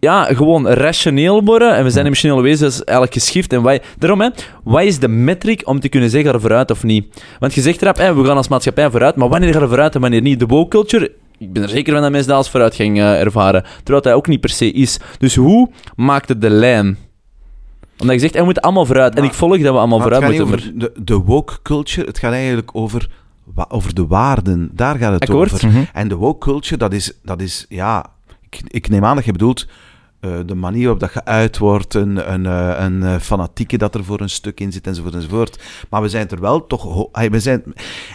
ja, gewoon rationeel worden. En we zijn emotionele wezens eigenlijk geschift. En wij, daarom, hè, wat is de metric om te kunnen zeggen, ga er vooruit of niet? Want je zegt erop, hè, we gaan als maatschappij vooruit, maar wanneer gaan we vooruit en wanneer niet? De woke culture, ik ben er zeker van dat mensen dat als vooruitgang eh, ervaren. Terwijl dat ook niet per se is. Dus hoe maakt het de lijn? Omdat je zegt, we moeten allemaal vooruit. en ik volg dat we allemaal Maar het vooruit gaat moeten. de, de woke culture, het gaat eigenlijk over, over de waarden. Daar gaat het Akkoord. over. Mhm. En de woke culture, dat is, dat is ja, ik, ik neem aan dat je bedoelt eh, de manier waarop dat geuit wordt, een, een, eh, een eh, fanatieke dat er voor een stuk in zit, enzovoort, enzovoort. Maar we zijn het er wel toch... We zijn,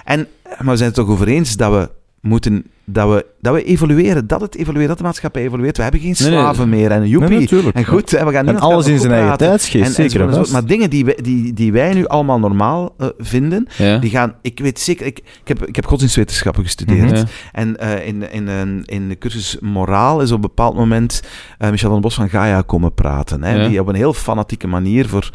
en, maar we zijn het toch over eens dat we moeten... Dat we, dat we evolueren, dat het evolueert, dat de maatschappij evolueert. We hebben geen nee. slaven meer en joepie. Nee, en goed, hè, we gaan nu En alles in zijn eigen tijdsgeest, En- zeker en. Maar dingen die wij, die, die wij nu allemaal normaal eh, vinden, Ja. die gaan... Ik weet zeker... Ik, ik, heb, ik heb godsdienstwetenschappen gestudeerd. Mhm. Ja. En eh, in, in, in, in de cursus Moraal is op een bepaald moment eh, Michel van Bos van Gaia komen praten. Hè, Ja. Die op een heel fanatieke manier voor,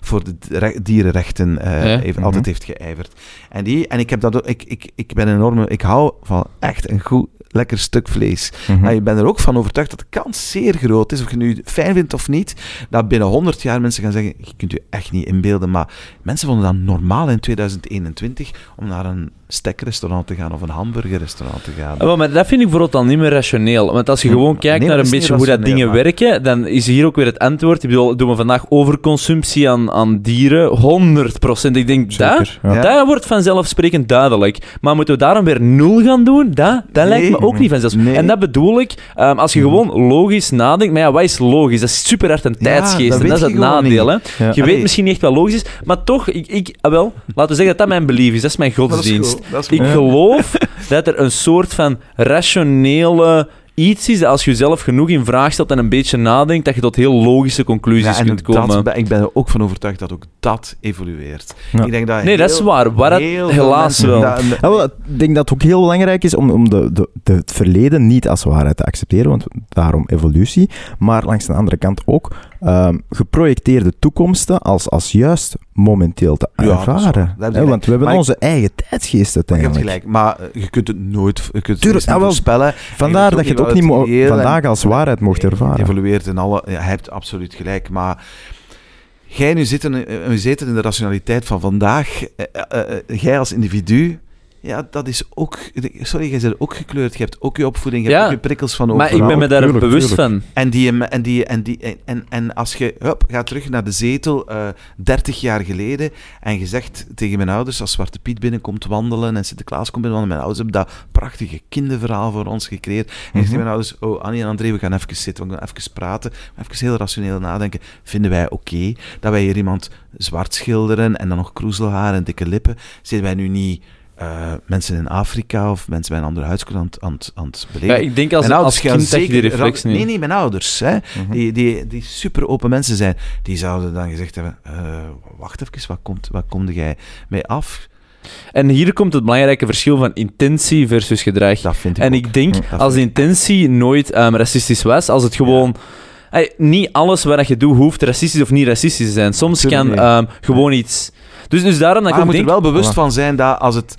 voor de re- dierenrechten Ja. heeft, Mhm. altijd heeft geijverd. En, die, en ik, heb dat, ik, ik, ik ben een enorme... Ik hou van echt een goed, lekker stuk vlees. Mhm. Maar je bent er ook van overtuigd dat de kans zeer groot is, of je nu fijn vindt of niet, dat binnen 100 jaar mensen gaan zeggen, je kunt je echt niet inbeelden, maar mensen vonden dat normaal in 2021 om naar een stekrestaurant te gaan of een hamburgerrestaurant te gaan. Wel, maar dat vind ik bijvoorbeeld dan niet meer rationeel. Want als je gewoon Nee, kijkt naar een beetje hoe dat dingen maar- werken, dan is hier ook weer het antwoord. Ik bedoel, doen we vandaag overconsumptie aan, aan dieren? 100%. Ik denk, dat, Zeker, ja. Ja. dat wordt vanzelfsprekend duidelijk. Maar moeten we daarom weer nul gaan doen? Dat, dat lijkt me. Ook niet vanzelfsprekend. Nee. En dat bedoel ik, ehm, als je Mhm. gewoon logisch nadenkt. Maar ja, wat is logisch? Dat is super hard een Ja, tijdsgeest. dat en dat is het nadeel. Hè? Ja. Je weet misschien niet echt wat logisch is, maar toch, ik, ik, ah, wel, laten we zeggen dat dat mijn belief is. Dat is mijn Dat is godsdienst. goed, dat is Ik geloof dat er een soort van rationele iets is dat als je jezelf genoeg in vraag stelt en een beetje nadenkt, dat je tot heel logische conclusies Ja, en kunt komen. dat, ben- ik ben er ook van overtuigd dat ook dat evolueert. Ja. Ik denk dat nee, dat is waar. Waar het helaas wel. dat- Ja, wel, ik denk dat het ook heel belangrijk is om, om de, de, de, het verleden niet als waarheid te accepteren, want daarom evolutie, maar langs de andere kant ook ehm, geprojecteerde toekomsten als, als juist momenteel te ervaren. Want we hebben Maar ik- onze eigen tijdsgeest Maar je hebt uiteindelijk. gelijk, maar eh, je kunt het nooit je kunt het Tuurlijk, wel, voorspellen. Vandaar dat je het ook niet mo- vandaag als waarheid mocht ervaren. evolueert in alle... Ja, je hebt absoluut gelijk, maar... Jij nu zit in, eh, we zitten in de rationaliteit van vandaag. Eh, jij als individu... Ja, dat is ook... Sorry, jij bent ook gekleurd. Je hebt ook je opvoeding. Je Ja, hebt ook je prikkels van maar ik overal. ben me daar tuurlijk, bewust tuurlijk. van. En, die, en, die, en, die, en, en, en als je hup, gaat terug naar de zetel, eh 30 jaar geleden, en je zegt tegen mijn ouders, als Zwarte Piet binnenkomt wandelen en Sinterklaas komt binnenwandelen, mijn ouders hebben dat prachtige kinderverhaal voor ons gecreëerd. En je zegt Mhm. tegen mijn ouders, oh Annie en André, we gaan even zitten, we gaan even praten, even heel rationeel nadenken. Vinden wij oké dat wij hier iemand zwart schilderen en dan nog kroezelhaar en dikke lippen? Zijn wij nu niet... eh, mensen in Afrika of mensen bij een andere huidskleur aan, het- aan, het- het Ja, beleven. ik denk als, Mijn als kind je die zeker- reflex Nee, niet. nee, mijn ouders, hè, Mhm. die, die, die super open mensen zijn, die zouden dan gezegd hebben: eh, Wacht even, wat komt, wat komde jij mee af? En hier komt het belangrijke verschil van intentie versus gedrag. Dat vind ik En ook. ik denk, als de intentie nooit ehm, racistisch was, als het gewoon... Niet alles wat je doet hoeft racistisch of niet racistisch te zijn. Soms kan ehm, gewoon iets... Dus, dus daarom dat Maar ik je moet er wel bewust Voilà. van zijn dat als het.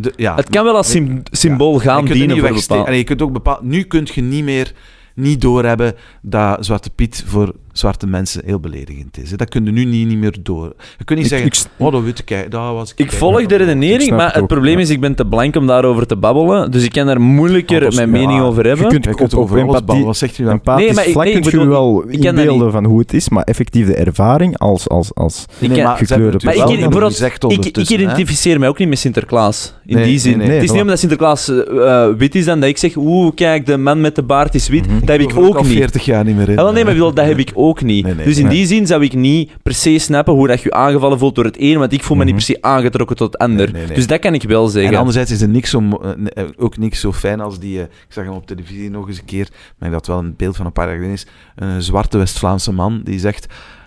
de- ja, Het kan wel als sym- symbool gaan dienen voor wegsteken. bepaald... En je kunt ook bepaal, nu kun je niet meer niet doorhebben dat Zwarte Piet voor zwarte mensen heel beledigend is. hè. Dat kun je nu niet, niet meer door. Je kunt niet Ik- zeggen, ik- oh, dat weet ik, hè, dat was ik. Ik volg de redenering, maar het het ook, probleem ja. is, ik ben te blank om daarover te babbelen. Dus ik kan daar moeilijker Oh, is- mijn ja, mening over Je hebben. kunt Je kunt op over empathie, babbelen. Wat zegt u dan? empathisch Nee, maar ik- vlak nee, ik je wel ik inbeelden van hoe het is, maar effectief de ervaring als, als, als Ik Nee, maar gekleurde het Maar wel ik- identificeer mij ook niet met Sinterklaas. In Nee, die zin. nee, nee. het is niet omdat Sinterklaas eh, eh, wit is dan dat ik zeg, oeh, kijk, de man met de baard is wit. Mhm. Dat heb ik ook al niet. 40 jaar niet meer in. Ah, wel, nee, maar dat heb ik ook niet. Nee, nee, dus in die zin zou ik niet per se snappen hoe dat je aangevallen voelt door het een, want ik voel me Mhm. niet per se aangetrokken tot het ander. Dus dat kan ik wel En zeggen. anderzijds is er niks zo, eh, eh, ook niks zo fijn als die... eh, ik zag hem op televisie nog eens een keer, maar dat wel een beeld van een paar jaar geleden is. Een zwarte West-Vlaamse man die zegt...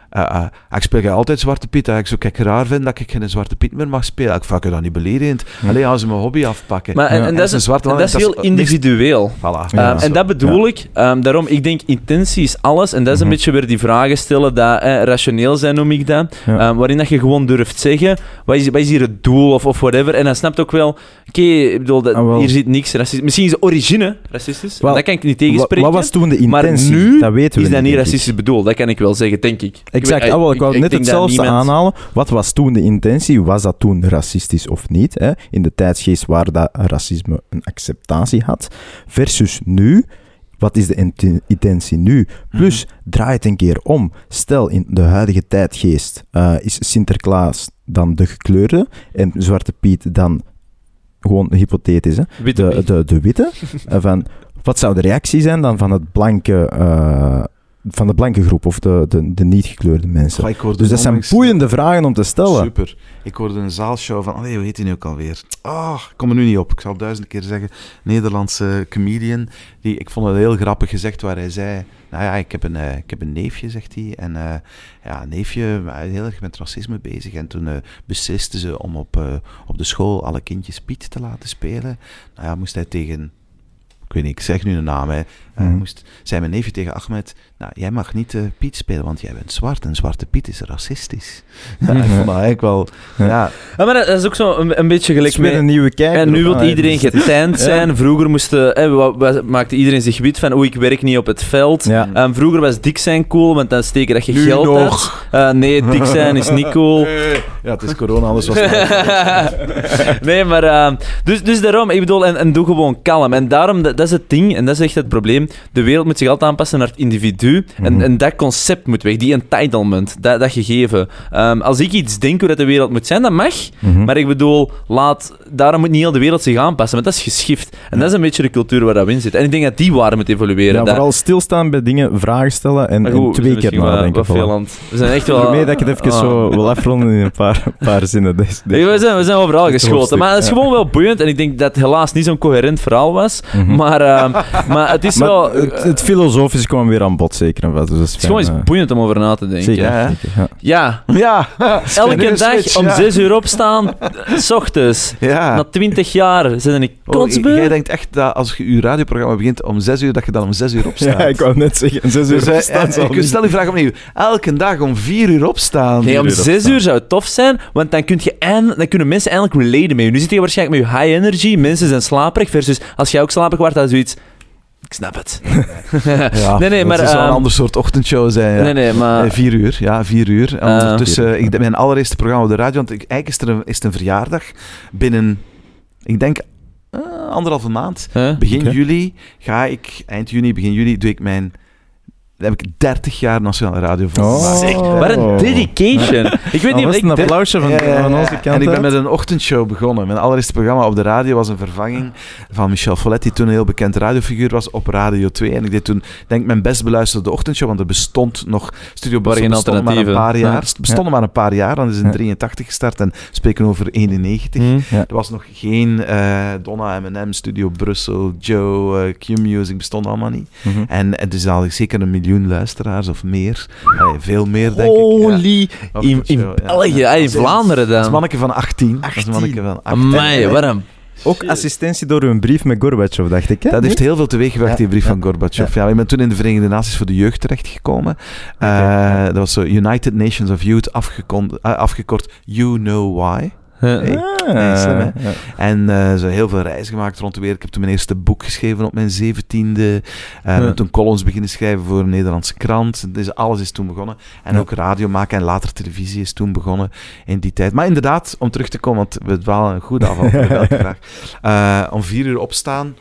eh, eh, ik speel altijd Zwarte Piet. Ik zou kijk raar vinden dat ik geen Zwarte Piet meer mag spelen. Ik vak je dan niet beledigend. Ja. Alleen als ze mijn hobby afpakken. Maar, en, Ja. en En dat een is, zwarte en dat is dat is heel individueel. Voilà. Ja. En dat bedoel ik. Ehm, daarom, ik denk, intentie is alles. En dat is een Mhm. beetje weer die vragen stellen, dat eh, rationeel zijn noem ik dat. Ja. Ehm, waarin dat je gewoon durft zeggen, wat is, wat is hier het doel of, of whatever. En dan snapt ook wel, oké, ik bedoel, dat, Ah, hier zit niks racistisch. Misschien is de origine racistisch, dat kan ik niet tegenspreken. Wat was toen de maar nu dat weten we is dat niet racistisch bedoeld, dat kan ik wel zeggen, denk ik. Exact, weet- ah, wel, ik wou ik net hetzelfde niemand- aanhalen. Wat was toen de intentie? Was dat toen racistisch of niet? Hè? In de tijdsgeest waar dat racisme een acceptatie had. Versus nu, wat is de inten- intentie nu? Plus, Mhm. draai het een keer om. Stel, in de huidige tijdgeest eh, is Sinterklaas dan de gekleurde en Zwarte Piet dan gewoon hypothetisch, hè? Witte de, de, de witte. Eh, van, wat zou de reactie zijn dan van, het blanke, van de blanke groep of de, de, de niet gekleurde mensen? Goh, Dus dat zijn boeiende vragen om te stellen. Super. Ik hoorde een zaalshow van, allee, hoe heet hij nu ook alweer? Ah, ik kom er nu niet op. Ik zal duizend keer zeggen. Nederlandse comedian. Die, ik vond het heel grappig gezegd waar hij zei... Nou ja, ik heb een, eh, ik heb een neefje, zegt hij. En eh, ja, een neefje was heel erg met racisme bezig. En toen eh, beslisten ze om op, eh, op de school alle kindjes Piet te laten spelen. Nou ja, moest hij tegen ik weet niet, ik zeg nu een naam, hè. Mhm. moest, zei mijn neefje tegen Ahmed, nou, jij mag niet eh, Piet spelen, want jij bent zwart en Zwarte Piet is racistisch. Ja, ik vond dat eigenlijk wel, ja, Ja, maar dat is ook zo een, een beetje Het gelijk is weer met... een nieuwe kijker. En nu wil Ah, iedereen getent zijn. Vroeger moesten, maakte iedereen zich wit van, oeh, ik werk niet op het veld. Ja. Vroeger was dik zijn cool, want dan steken dat je Nu geld nog. uit. Eh, nee, dik zijn is niet cool. ja, het is corona, anders was het nee, maar... dus, dus daarom, ik bedoel, en, en doe gewoon kalm. En daarom, dat, dat is het ding, en dat is echt het probleem. De wereld moet zich altijd aanpassen naar het individu. en, Mhm. en dat concept moet weg, die entitlement, dat, dat gegeven. Ehm, als ik iets denk hoe dat de wereld moet zijn, dat mag. Mhm. Maar ik bedoel, laat, daarom moet niet heel de wereld zich aanpassen, want dat is geschift. En dat is een beetje de cultuur waar dat we in zit. En ik denk dat die waarde moet evolueren. Ja, Dat- vooral stilstaan bij dingen, vragen stellen en, twee keer nadenken. We zijn echt wel... Daarmee dat ik het even Ah. zo wil afronden in een paar, paar zinnen. Nee, we, zijn, we zijn overal geschoten. Maar het is ja. gewoon wel boeiend. En ik denk dat het helaas niet zo'n coherent verhaal was. Mhm. Maar, ehm, maar het is Maar wel... het, het filosofische kwam weer aan bod, zeker en vast. Dus dat is het is gewoon eens eh, boeiend om over na te denken. Zeker, Ja, zeker, ja. Ja, Ja, elke dag switch, om ja. 6 uur opstaan, s ochtends. Ja. Na 20 jaar zijn er niet Oh, kotsbeu. jij denkt echt dat als je je radioprogramma begint om 6 uur, dat je dan om 6 uur opstaat. Ja, ik wou net zeggen, zes uur Dus, eh, opstaan en- ik stel die vraag opnieuw. Elke dag om 4 uur opstaan. Nee, om uur 6 opstaan. uur zou het tof zijn, want dan, kun je eind- dan kunnen mensen eindelijk relaten met je. Nu zit je waarschijnlijk met je high energy, mensen zijn slaperig, versus als jij ook slaperig wordt, dan is zoiets... Ik snap het. Ja, Nee, nee, maar, zou een ehm, ander soort ochtendshow zijn. Ja. Nee, nee, maar... Eh, vier uur, ja, vier uur. En Ah. ondertussen, ik, mijn allereerste programma op de radio, want ik, eigenlijk is, er een, is het een verjaardag. Binnen, ik denk, eh, anderhalve maand. Huh? Begin juli ga ik, eind juni, begin juli, doe ik mijn... Dan heb ik 30 jaar nationale radio voor Oh. gemaakt. Wat een dedication. Ik weet niet of Alvast ik... een applausje van, Ja, ja, ja. van onze kant En ik ben met een ochtendshow begonnen. Mijn allereerste programma op de radio was een vervanging van Michel Follet, die toen een heel bekend radiofiguur was op Radio 2. En ik deed toen, denk ik, mijn best beluisterde ochtendshow, want er bestond nog... Studio Brussel geen bestond maar een paar jaar. Ja. Het bestond maar een paar jaar, dan is het in Ja. 83 gestart en we spreken over 91. Hm. Ja. Er was nog geen eh, Donna, M&M, Studio Brussel, Joe, eh, Q-Music, bestond allemaal niet. Mhm. En het is al zeker een miljoen luisteraars of meer. Allee, veel meer, denk ik. Ja. Holy... In, ja. België, in Vlaanderen dan. manneke van 18. Als manneke van 18. Amai, een... Ook assistentie door een brief met Gorbachev, dacht ik. Hè? Dat heeft heel veel teweeg Ja, die brief ja, van Gorbachev. Ja. ik ben toen in de Verenigde Naties voor de Jeugd terechtgekomen. Eh, dat was zo United Nations of Youth, afgekond, eh, afgekort You Know Why. Hey. Ah, Nee, slim, hè? ja. En eh zo heel veel reizen gemaakt rond de wereld. Ik heb toen mijn eerste boek geschreven op mijn zeventiende. Uh, Ja. Toen columns beginnen schrijven voor een Nederlandse krant. Dus alles is toen begonnen. En Ja. ook radio maken en later televisie is toen begonnen in die tijd. Maar inderdaad, om terug te komen, want we dwalen een goed af over welke vraag. Eh, om vier uur opstaan.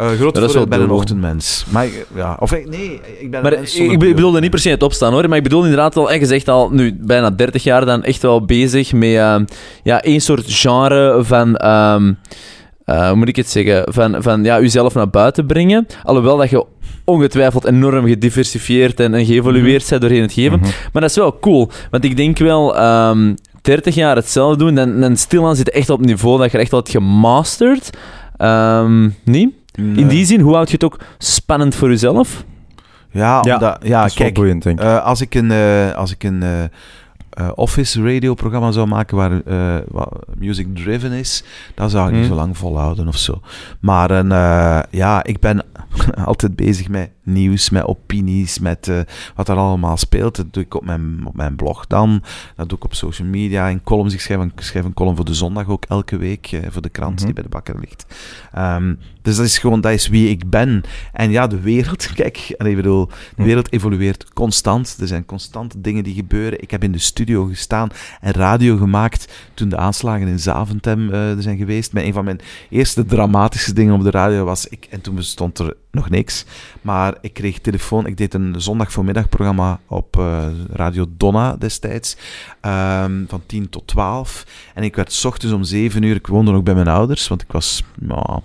Uh, groot dat is voordeel, wel ik ben een ochtendmens. Maar ik- ja, of ik, nee, ik ben Maar een ik, ik bedoelde niet per se het opstaan hoor, maar ik bedoel inderdaad wel, en gezegd al, nu bijna 30 jaar dan echt wel bezig met ehm, ja, één soort genre van, eh, hoe moet ik het zeggen, van, van ja, uzelf naar buiten brengen. Alhoewel dat je ongetwijfeld enorm gediversifieerd en, en geëvolueerd bent doorheen het geven. Mhm. Maar dat is wel cool, want ik denk wel, ehm 30 jaar hetzelfde doen, dan, dan stilaan zit echt op het niveau dat je echt al hebt gemasterd. Ehm niet? In die zin, hoe houd je het ook spannend voor jezelf? Ja, Ja, omdat, ja dat is kijk, boeiend, denk ik. Eh, als ik een, eh, als ik een eh, eh, office radio programma zou maken waar eh, wat music driven is, dan zou ik niet Hmm. zo lang volhouden of zo. Maar een, eh, ja, ik ben altijd bezig met nieuws, met opinies, met eh, wat er allemaal speelt. Dat doe ik op mijn, op mijn blog dan. Dat doe ik op social media, in columns. Ik schrijf een, schrijf een column voor de zondag ook elke week, eh, voor de krant Mhm. die bij de bakker ligt. Ehm, dus dat is gewoon, dat is wie ik ben. En ja, de wereld, kijk, allee, ik bedoel, de wereld evolueert constant. Er zijn constant dingen die gebeuren. Ik heb in de studio gestaan en radio gemaakt toen de aanslagen in Zaventem eh, er zijn geweest. Mijn, een van mijn eerste dramatische dingen op de radio was ik, en toen bestond er nog niks, maar ik kreeg telefoon. Ik deed een zondag voormiddagprogramma op eh, Radio Donna destijds, ehm, van 10 tot 12. En ik werd 's ochtends om 7 uur, ik woonde nog bij mijn ouders, want ik was ja,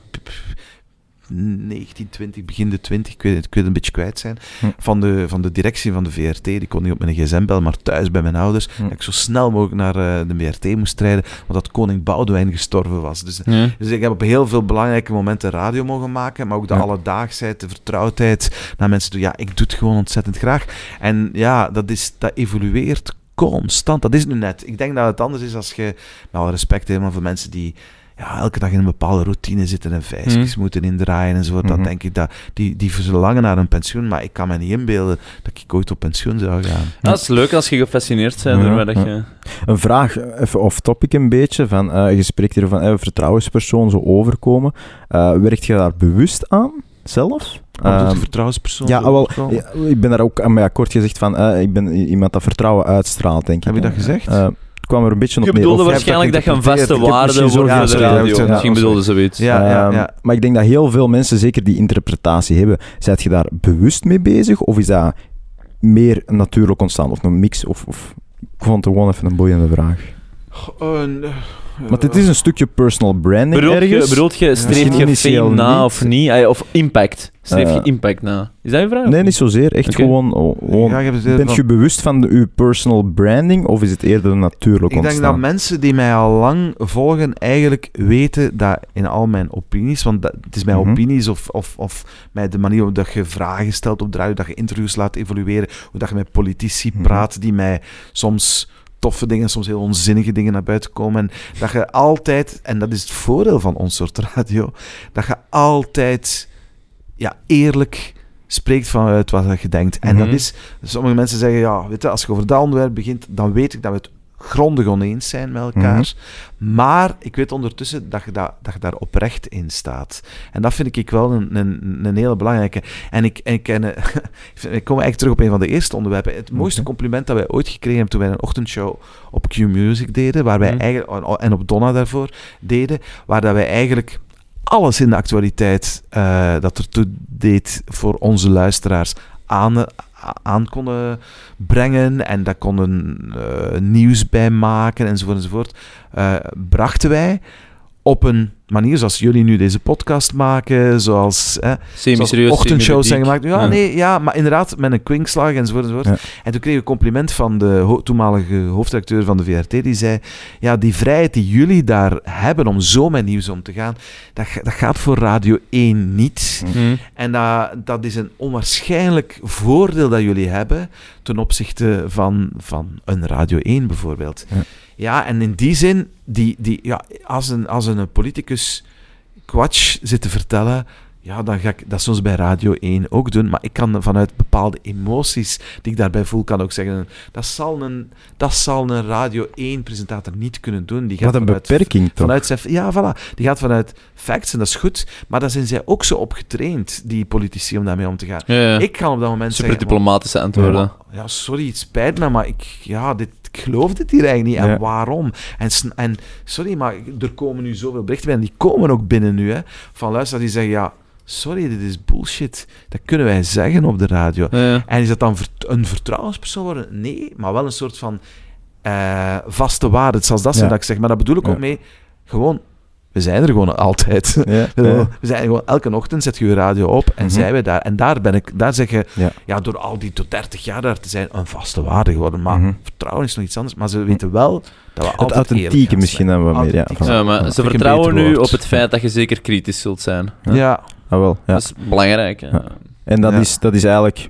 19, 20, begin de 20, ik weet, het- ik weet het een beetje kwijt zijn, Hm. van, de, van de directie van de VRT. Die kon niet op mijn gsm bellen, maar thuis bij mijn ouders. Hm. Dat ik zo snel mogelijk naar eh, de VRT moest rijden, omdat koning Boudewijn gestorven was. Dus, dus ik heb op heel veel belangrijke momenten radio mogen maken, maar ook de alledaagsheid, de vertrouwdheid naar mensen toe. Ja, ik doe het gewoon ontzettend graag. En ja, dat, is, dat evolueert constant. Dat is nu net. Ik denk dat het anders is als je, met alle respect helemaal voor mensen die ja, elke dag in een bepaalde routine zitten en vijfjes Mhm. moeten indraaien enzovoort. Dan Mhm. denk ik dat die, die verlangen naar een pensioen, maar ik kan me niet inbeelden dat ik ooit op pensioen zou gaan. Ja, dat is leuk als je gefascineerd bent Ja, door wat ja. je... Een vraag, even off-topic een beetje, van, eh, je spreekt hier van eh, vertrouwenspersoon zo overkomen. Eh werkt je daar bewust aan, zelf? Wat doet Ehm, een vertrouwenspersoon? ja, zo wel, ik ben daar ook aan mij akkoord gezegd van, eh, ik ben iemand dat vertrouwen uitstraalt, denk ik. Heb je dat gezegd? Kwam er een beetje op Je bedoelde waarschijnlijk dat je een vaste waarde wordt zo voor de radio. Ja, Misschien bedoelde zoiets. Ja, ja, ja. Maar ik denk dat heel veel mensen zeker die interpretatie hebben. Zijt je daar bewust mee bezig? Of is dat meer natuurlijk ontstaan? Of een mix? Of, of... Ik vond het gewoon even een boeiende vraag. Een, eh, Want het is een stukje personal branding Bedoelt je, ergens. bedoelt je, streef je fame na of niet? Of impact? Streef je Eh, impact na? Is dat je vraag? Nee, niet zozeer. Echt gewoon... oh, gewoon ja, je Bent je bewust van de, uw personal branding of is het eerder natuurlijk Ik denk ontstaan? dat mensen die mij al lang volgen eigenlijk weten dat in al mijn opinies, want dat, het is mijn Mhm. opinies of, of, of mij de manier waarop dat je vragen stelt op de radio, dat je interviews laat evolueren, hoe dat je met politici Mhm. praat die mij soms toffe dingen, soms heel onzinnige dingen naar buiten komen. En dat je altijd, en dat is het voordeel van ons soort radio, dat je altijd ja, eerlijk spreekt vanuit wat je denkt. En Mhm. dat is, sommige mensen zeggen, ja, weet je, als je over dat onderwerp begint, dan weet ik dat we het grondig oneens zijn met elkaar. Maar ik weet ondertussen dat je, dat, dat je daar oprecht in staat. En dat vind ik wel een, een, een hele belangrijke. En ik, en ik, en, eh, ik kom eigenlijk terug op een van de eerste onderwerpen. Het mooiste Oké. compliment dat wij ooit gekregen hebben toen wij een ochtendshow op Q-Music deden, waar wij Mhm. eigenlijk, en op Donna daarvoor deden, waar dat wij eigenlijk alles in de actualiteit eh, dat ertoe deed voor onze luisteraars aan, aan konden brengen en daar konden eh, nieuws bij maken enzovoort enzovoort, eh, brachten wij op een manier zoals jullie nu deze podcast maken, zoals, hè, zoals Semi-serieus, ochtendshows zijn gemaakt. Ja, Ja. nee, ja, maar inderdaad met een kwinkslag enzovoort enzovoort. Ja. En toen kreeg ik een compliment van de ho- toenmalige hoofdredacteur van de VRT, die zei, ja, die vrijheid die jullie daar hebben om zo met nieuws om te gaan, dat, dat gaat voor Radio 1 niet. Mhm. En dat, dat is een onwaarschijnlijk voordeel dat jullie hebben ten opzichte van, van een Radio 1 bijvoorbeeld. Ja. Ja, en in die zin, die, die, ja, als, een, als een politicus kwatsch zit te vertellen, ja, dan ga ik dat soms bij Radio 1 ook doen. Maar ik kan vanuit bepaalde emoties die ik daarbij voel, kan ook zeggen, dat zal een, dat zal een Radio 1-presentator niet kunnen doen. Die gaat Wat een vanuit- beperking toch? Vanuit zijn, ja, voilà. Die gaat vanuit facts en dat is goed. Maar daar zijn zij ook zo op getraind, die politici, om daarmee om te gaan. Ja, ja. Ik kan op dat moment Super zeggen... diplomatische antwoorden. "Maar- Ja, sorry, het spijt me, maar ik, ja, dit, ik geloof dit hier eigenlijk niet. En Ja. waarom? En, en sorry, maar er komen nu zoveel berichten bij. En die komen ook binnen nu, hè. Van luisteraars die zeggen, ja, sorry, dit is bullshit. Dat kunnen wij zeggen op de radio. Ja, ja. En is dat dan een vertrouwenspersoon worden? Nee, maar wel een soort van eh, vaste waarde. Het zal dat zijn dat ik zeg. Maar dat bedoel ik ook mee, gewoon, we zijn er gewoon altijd. Ja, ja. We zijn gewoon, elke ochtend zet je je radio op en Mhm. zijn we daar. En daar ben ik, daar zeg je, Ja. ja. door al die tot 30 jaar daar te zijn, een vaste waarde geworden. Maar Mhm. vertrouwen is nog iets anders. Maar ze weten wel dat we Het altijd authentieke misschien dan wat meer. Ja, Authentiek van- Ja, maar ja. ze vertrouwen nu woord. op het feit dat je zeker kritisch zult zijn. Ja. Ja, Ah, wel, ja. Dat is belangrijk. En dat, Ja. is, dat is eigenlijk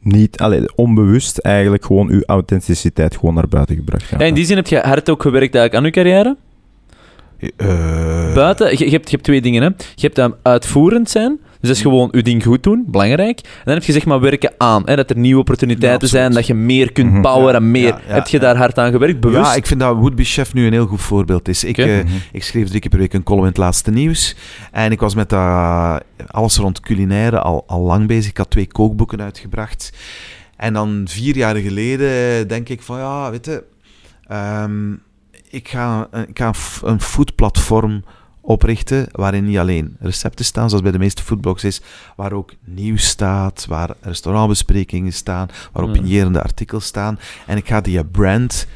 niet, allee, onbewust eigenlijk gewoon uw authenticiteit gewoon naar buiten gebracht. Ja. Ja, in die zin heb je hard ook gewerkt eigenlijk aan je carrière. Eh, Buiten, je, je hebt, je hebt twee dingen. Hè. Je hebt um, uitvoerend zijn, dus dat is gewoon je ding goed doen, belangrijk. En dan heb je zeg maar werken aan, hè, dat er nieuwe opportuniteiten Ja, zijn, dat je meer kunt Mhm. bouwen en meer. ja, ja, heb je daar hard aan gewerkt, bewust? Ja, ik vind dat Would Be Chef nu een heel goed voorbeeld is. Ik, eh, Mhm. ik schreef drie keer per week een column in het laatste nieuws. En ik was met alles rond culinaire al, al lang bezig. Ik had twee kookboeken uitgebracht. En dan vier jaar geleden denk ik van ja, weet je, ehm, ik ga, eh, ik ga een een foodplatform oprichten waarin niet alleen recepten staan, zoals bij de meeste foodblogs is, waar ook nieuws staat, waar restaurantbesprekingen staan, waar Ja. opinierende artikels staan. En ik ga die brand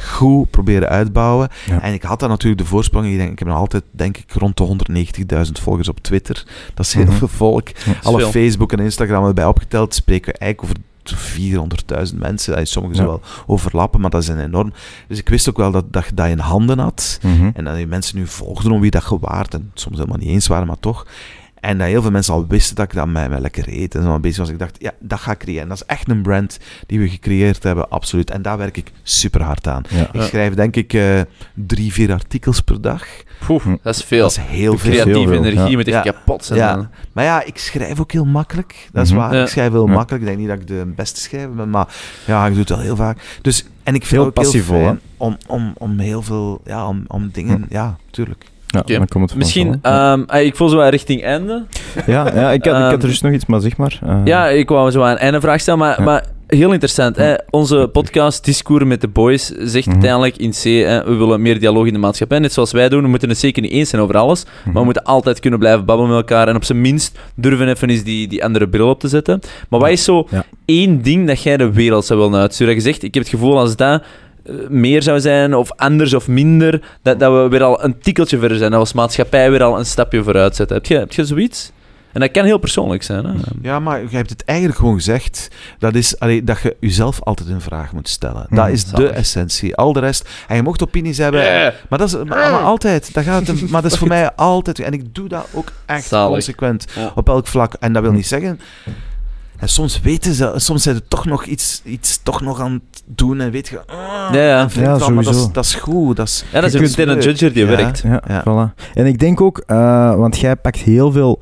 goed proberen uitbouwen. Ja. En ik had daar natuurlijk de voorsprong. Ik, denk, ik heb nog altijd, denk ik, rond de 190.000 volgers op Twitter. Dat is heel Mhm. veel volk. Alle veel. Facebook en Instagram erbij opgeteld, spreken we eigenlijk over 400.000 mensen. En sommige Ja. wel overlappen, maar dat is een enorm. Dus ik wist ook wel dat, dat je dat in handen had. Mhm. En dat die mensen nu volgden om wie dat gewaard. En soms helemaal niet eens waren, maar toch. En dat heel veel mensen al wisten dat ik dat met mij lekker eet en zo bezig was. Ik dacht, ja, dat ga ik creëren. En dat is echt een brand die we gecreëerd hebben, absoluut. En daar werk ik super hard aan. Ja. Ik schrijf denk ik eh, drie, vier artikels per dag. Dat is veel. Dat is heel veel. Creatieve veel, energie ja. moet echt Ja. kapot zijn. Ja. Maar ja, ik schrijf ook heel makkelijk. Dat is Mhm. waar. Ja. Ik schrijf heel Ja. makkelijk. Ik denk niet dat ik de beste schrijver ben, maar ja, ik doe het wel heel vaak. Dus, en ik vind Heel het ook heel passievol, fijn om, om, om heel veel, ja, om, om dingen, ja, tuurlijk. Ja, Oké. dan komt het Misschien, ehm, ik voel zo wel richting einde. ja, ja, ik had, ik had ehm, er dus nog iets, maar zeg maar. eh, Ja, ik wou zo aan een einde vraag stellen, maar, Ja. maar heel interessant. Hè? Onze podcast Discours met de Boys zegt Mhm. uiteindelijk in C, hè, we willen meer dialoog in de maatschappij, net zoals wij doen. We moeten het zeker niet eens zijn over alles, maar we moeten altijd kunnen blijven babbelen met elkaar en op zijn minst durven even eens die, die andere bril op te zetten. Maar wat is zo Ja. één ding dat jij de wereld zou willen uitsturen? Je zegt, ik heb het gevoel als dat meer zou zijn, of anders of minder, dat, dat we weer al een tikkeltje verder zijn, dat we als maatschappij weer al een stapje vooruit zetten. Heb je, heb je zoiets? En dat kan heel persoonlijk zijn. Hè? Ja, maar je hebt het eigenlijk gewoon gezegd. Dat is allee, dat je jezelf altijd een vraag moet stellen. Dat Mhm. is de essentie. Al de rest... En je mocht opinies hebben. Maar dat is maar, maar altijd. Dat gaat het, maar dat is voor mij altijd... En ik doe dat ook echt Zalig. consequent. Ja. Op elk vlak. En dat wil niet zeggen... En soms weten ze... Soms zijn ze toch nog iets, iets toch nog aan het doen. En weet je... ah, Ja, ja. en vind Ja, van, maar dat, is, dat is goed. Dat is, Ja, dat is een judger die Ja. werkt. Ja, Ja. voilà. En ik denk ook, eh, want jij pakt heel veel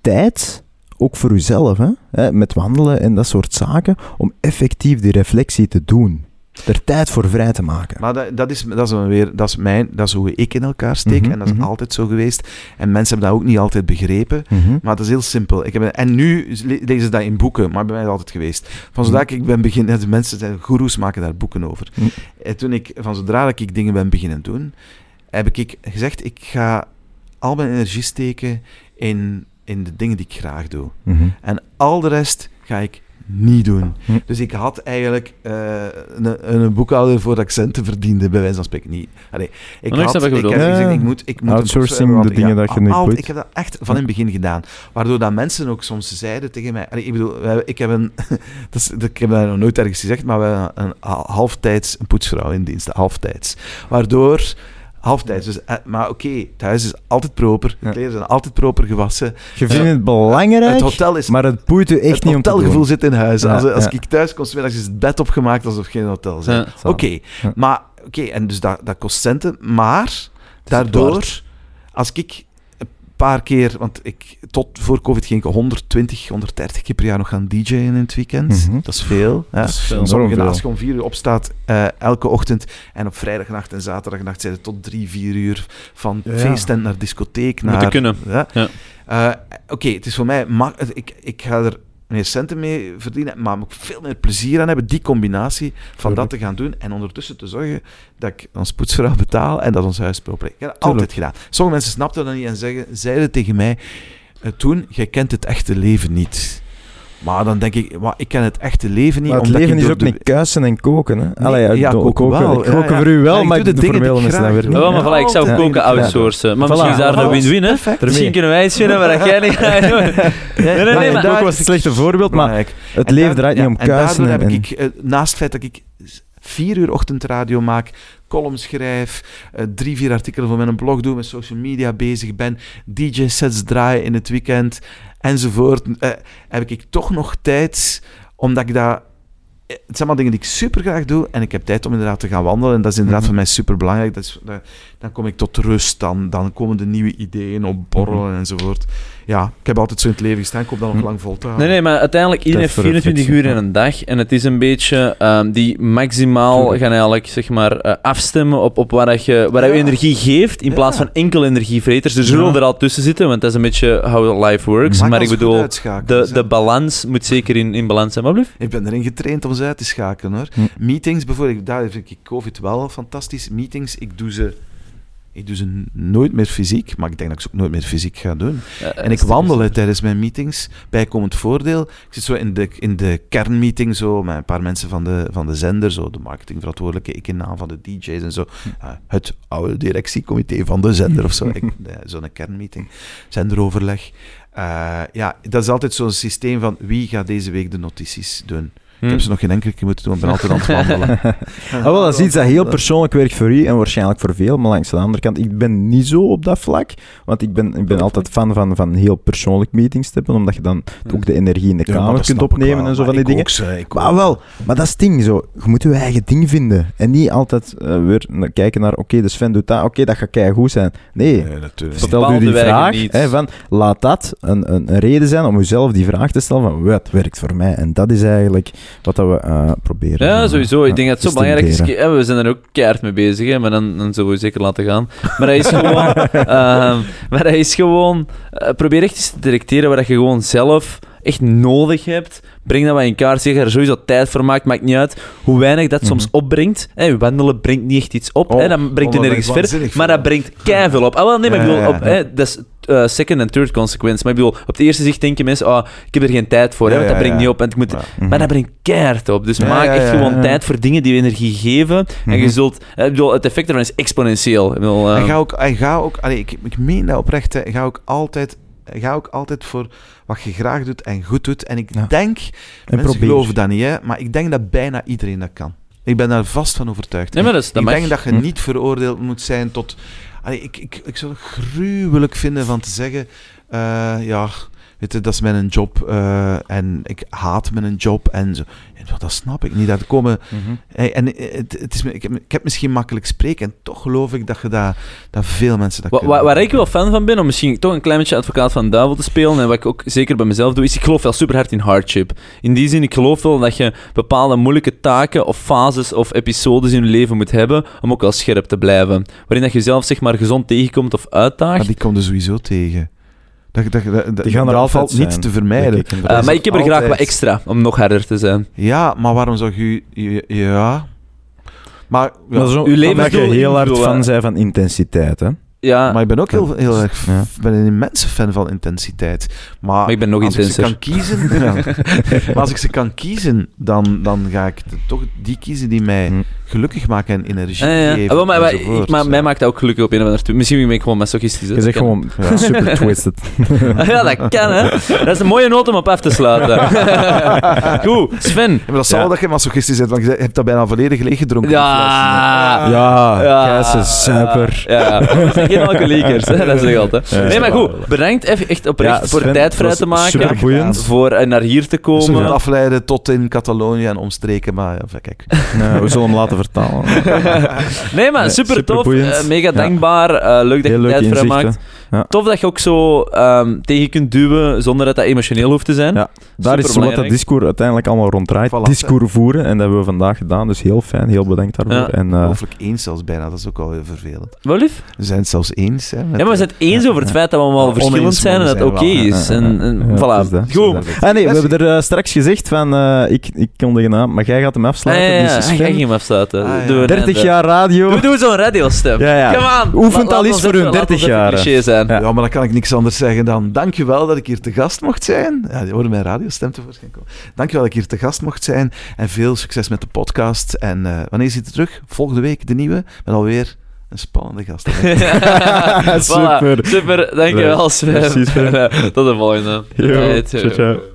tijd, ook voor jezelf, hè, hè, met wandelen en dat soort zaken, om effectief die reflectie te doen. Er tijd voor vrij te maken. Maar dat, dat, is, dat, is weer, dat, is mijn, dat is hoe ik in elkaar steek. Mhm, en dat is mhm. altijd zo geweest. En mensen hebben dat ook niet altijd begrepen. Mhm. Maar dat is heel simpel. Ik heb, en nu le- lezen ze dat in boeken, maar bij mij is het altijd geweest. Van zodra ik ben beginnen, de mensen zijn goeroes maken daar boeken over. En toen ik, van zodra ik dingen ben beginnen doen, heb ik gezegd, ik ga al mijn energie steken in, in de dingen die ik graag doe. En al de rest ga ik niet doen. Hm. Dus ik had eigenlijk eh, een, een boekhouder voor dat ik centen verdiende, bij wijze van spreken niet. Allee, ik, Maar ik had, je ik heb gezegd, ik moet, ik moet een Outsourcing, de dingen dat je niet al- doet. Ik heb dat echt van in het begin gedaan. Waardoor dat mensen ook soms zeiden tegen mij... Allee, ik bedoel, ik heb een... dat is, dat- ik heb dat nog nooit ergens gezegd, maar we hebben een, ha- halftijds een poetsvrouw in dienst. Halftijds. Waardoor... Halftijds. Dus, eh, maar oké, het huis is altijd proper. De kleren zijn altijd proper gewassen. Je vindt het belangrijk, Het hotel is maar het boeit u echt het niet om te hotelgevoel zit in huis. Ja, als als ja. ik thuis kom, is het bed opgemaakt alsof het geen hotel zijn. Ja. Oké, Ja. maar oké, en dus dat, dat kost centen, maar het daardoor, als ik paar keer, want ik tot voor COVID ging ik 120, 130 keer per jaar nog gaan DJ'en in het weekend. Mhm. Dat is veel. Hè? Dat is veel. je om vier uur opstaat, eh, elke ochtend en op vrijdagnacht en zaterdagnacht zijn het tot drie, vier uur van Ja. feesttent naar discotheek. Moeten Naar, kunnen. Ja. Ja. Eh, Oké, het is voor mij, ma- ik, ik ga er meer centen mee verdienen, maar ook veel meer plezier aan hebben, die combinatie van dat te gaan doen en ondertussen te zorgen dat ik ons poetsvrouw betaal en dat ons huis proper. Ik heb dat altijd gedaan. Sommige mensen snapten dat niet en zeggen, zeiden tegen mij eh, toen, jij kent het echte leven niet. Maar dan denk ik, maar ik ken het echte leven niet. Maar het omdat leven ik is door ook de- niet kuisen en koken. Hè? Nee, Allee, ja, koken wel. Koken Ja, ja. voor u wel, Ja, ik maar doe de de dingen die ik graag weer. Ja, maar voilà, ik zou koken Ja. outsourcen. Maar Voilà. misschien is daar een win-win. Misschien kunnen wij iets vinden waar jij niet gaat doen. Nee, nee, nee, Maar maar... Koken was het slechte voorbeeld, maar het En leven draait niet om en kuisen. daardoor En, heb ik, eh, naast het feit dat ik vier uur ochtendradio maak, columns schrijf, eh, drie, vier artikelen voor mijn blog doe, met social media bezig ben, DJ-sets draaien in het weekend, enzovoort, eh, heb ik toch nog tijd, omdat ik dat... eh, Het zijn allemaal dingen die ik super graag doe en ik heb tijd om inderdaad te gaan wandelen en dat is inderdaad Mhm. voor mij super belangrijk. Dat is, dan kom ik tot rust, dan, dan komen de nieuwe ideeën op borrelen Mhm. enzovoort. Ja, ik heb altijd zo in het leven gestaan, ik hoop dat nog Mhm. lang vol te houden. Nee, nee, maar uiteindelijk, iedereen heeft Tijd voor 24 uur in een dag. En het is een beetje ehm, die maximaal Tuurlijk. gaan eigenlijk, zeg maar, eh, afstemmen op, op waar, dat je, waar dat je energie geeft, in plaats van enkel energievreters. Er zullen er al tussen zitten, want dat is een beetje how life works. Maar ik bedoel, de, de balans moet zeker in, in balans zijn. Maar blijf. Ik ben erin getraind om ze uit te schakelen hoor. Hm. Meetings bijvoorbeeld, daar vind ik COVID wel fantastisch. Meetings, ik doe ze, ik doe ze nooit meer fysiek, maar ik denk dat ik ze ook nooit meer fysiek ga doen. En ik wandel tijdens mijn meetings. Bijkomend voordeel. Ik zit zo in de, in de kernmeeting zo, met een paar mensen van de, van de zender, zo, de marketingverantwoordelijke, ik in naam van de DJ's en zo. Eh, het oude directiecomité van de zender of zo. Eh, Zo'n kernmeeting, zenderoverleg. Eh, ja, dat is altijd zo'n systeem van wie gaat deze week de notities doen. Ik heb ze nog geen enkele keer moeten doen, ik ben altijd aan het wandelen. Ah, wel, dat is iets dat heel persoonlijk werkt voor u en waarschijnlijk voor veel. Maar langs de andere kant, ik ben niet zo op dat vlak. Want ik ben, ik ben altijd fan van, van heel persoonlijk meetings te hebben. Omdat je dan ook de energie in de Ja, kamer dat kunt opnemen wel, en zo van die ik dingen. ook, ze, ik Maar ook. wel, maar dat is het ding zo. Je moet je eigen ding vinden. En niet altijd eh, weer kijken naar, oké, de Sven doet dat, oké, dat gaat goed zijn. Nee, Nee, natuurlijk. stel u die vraag, hè, van, laat dat een, een, een reden zijn om uzelf die vraag te stellen van, wat werkt voor mij? En dat is eigenlijk wat dat we eh, proberen. Ja, eh, sowieso. Ik eh, denk dat het zo belangrijk is. Ja, we zijn er ook keihard mee bezig, hè, maar dan, dan zullen we zeker laten gaan. Maar hij is gewoon... ehm, maar hij is gewoon... probeer echt eens te detecteren wat je gewoon zelf echt nodig hebt. Breng dat wat in kaart. Zeg er sowieso tijd voor maakt. Maakt niet uit hoe weinig dat soms Mhm. opbrengt. Hè, wandelen brengt niet echt iets op. Oh, hè, dan brengt oh, dat nergens waanzinnig Maar veel. dat brengt keiveel op. Ah, wel, nee, maar ik bedoel... Op, hè, dat is eh, second en third consequence. Maar ik bedoel, op de eerste zicht denken mensen... Oh, ik heb er geen tijd voor. hè, want dat brengt niet op. En ik moet, Ja. Mhm. maar dat brengt keihard op. Dus maak echt gewoon tijd voor dingen die je energie geven. En Mhm. je zult... eh, Ik bedoel, het effect ervan is exponentieel. Ik bedoel, eh, En ga ook, en ga ook allee, ik, ik meen dat oprecht, hè, ga ook altijd... Ga ook altijd voor wat je graag doet en goed doet. En ik Ja. denk, En mensen probeer. geloven dat niet, hè, maar ik denk dat bijna iedereen dat kan. Ik ben daar vast van overtuigd. Nee, maar dat, is- dat ik mag. denk dat je Hm. niet veroordeeld moet zijn tot... Allee, ik, ik, ik zou het gruwelijk vinden van te zeggen... eh, ja, weet je, dat is mijn job eh, en ik haat mijn job en zo. Ja, dat snap ik niet. Dat komen... Mhm. Hey, en eh, het, het is, ik, heb, ik heb misschien makkelijk spreken en toch geloof ik dat, je dat, dat veel mensen dat Wa- kunnen. waar ik wel fan van ben, om misschien toch een klein beetje advocaat van de duivel te spelen, en wat ik ook zeker bij mezelf doe, is ik geloof wel super hard in hardship. In die zin, ik geloof wel dat je bepaalde moeilijke taken of fases of episodes in je leven moet hebben om ook wel scherp te blijven. Waarin dat je jezelf zeg maar gezond tegenkomt of uitdaagt. Maar die komt er sowieso tegen. Dat, dat, dat, Die gaan er altijd valt zijn, niet te vermijden. ik, Eh, maar ik heb er graag wat extra om nog harder te zijn. Ja, maar waarom zou je... je- Ja... Maar, ja, Maar zo, uw je heel hard fan bent van intensiteit, hè? Ja, maar ik ben ook heel, heel erg... Ja. ben een immense fan van intensiteit. Maar, maar ik ben nog als ik ze kan kiezen... ja. Maar als ik ze kan kiezen, dan, dan ga ik toch die kiezen die mij Hm. Gelukkig maken en energie Ja, ja. geven. Ah, wel, maar, maar, ik- maar mij maakt dat ook gelukkig op een of andere toe. Misschien ben ik gewoon masochistisch. Je zegt gewoon ja, super twisted. ja, dat kan, hè. Dat is een mooie noot om op af te sluiten. Goed, Sven. Ja, maar dat zal dat je masochistisch bent, want je hebt dat bijna volledig leeggedronken. die Ja. Ja, Ja. Is super. Ja, dat zijn geen alcoholiekers, hè, dat zeg ik altijd. Ja, nee, maar goed, bedankt even echt oprecht Ja, voor Sven, tijd vrij te maken. Voor eh, naar hier te komen. afleiden tot in Catalonië en omstreken, maar ja, kijk. Nee, we zullen hem laten vertalen. Nee, maar Nee, super tof. eh, mega Ja. dankbaar. eh, leuk dat Heel je tijd vrij maakt. Ja. Tof dat je ook zo ehm, tegen kunt duwen zonder dat dat emotioneel hoeft te zijn. Ja, Daar is wat dat. Discours uiteindelijk allemaal rond draait. Voilà. Discours voeren, en dat hebben we vandaag gedaan. Dus heel fijn, heel bedankt daarvoor. Ja. En, eh, Ongelooflijk eens zelfs bijna, dat is ook al heel vervelend. Wel lief? We zijn het zelfs eens. Hè, met Ja, maar we zijn het eens Ja, over het ja. feit dat we allemaal Ja, verschillend zijn en dat het oké is. En, ja. en Ja, voilà. het is dat. Goed. Ah nee, we hebben er eh, straks gezegd van, eh, ik, ik kondig een aan, maar jij gaat hem Ah, afsluiten. ja, ja, dus ja. Sven, Ga ik hem afsluiten. Ah, ja. Doe een 30 einde. jaar radio. Doe, doe zo'n radiostem. Ja, ja. Come on. Oefent al ons voor hun laat ons 30 even jaar. zijn. Ja. Ja. maar dan kan ik niks anders zeggen dan dankjewel dat ik hier te gast mocht zijn. Ja, die hoorde mijn radiostem tevoorschijn komen. Dankjewel dat ik hier te gast mocht zijn. En veel succes met de podcast. En eh, wanneer zit het terug? Volgende week de nieuwe. Met alweer een spannende gast. Voilà. Super. Super, dankjewel Sven. Sven. Tot de volgende. Yo, ciao.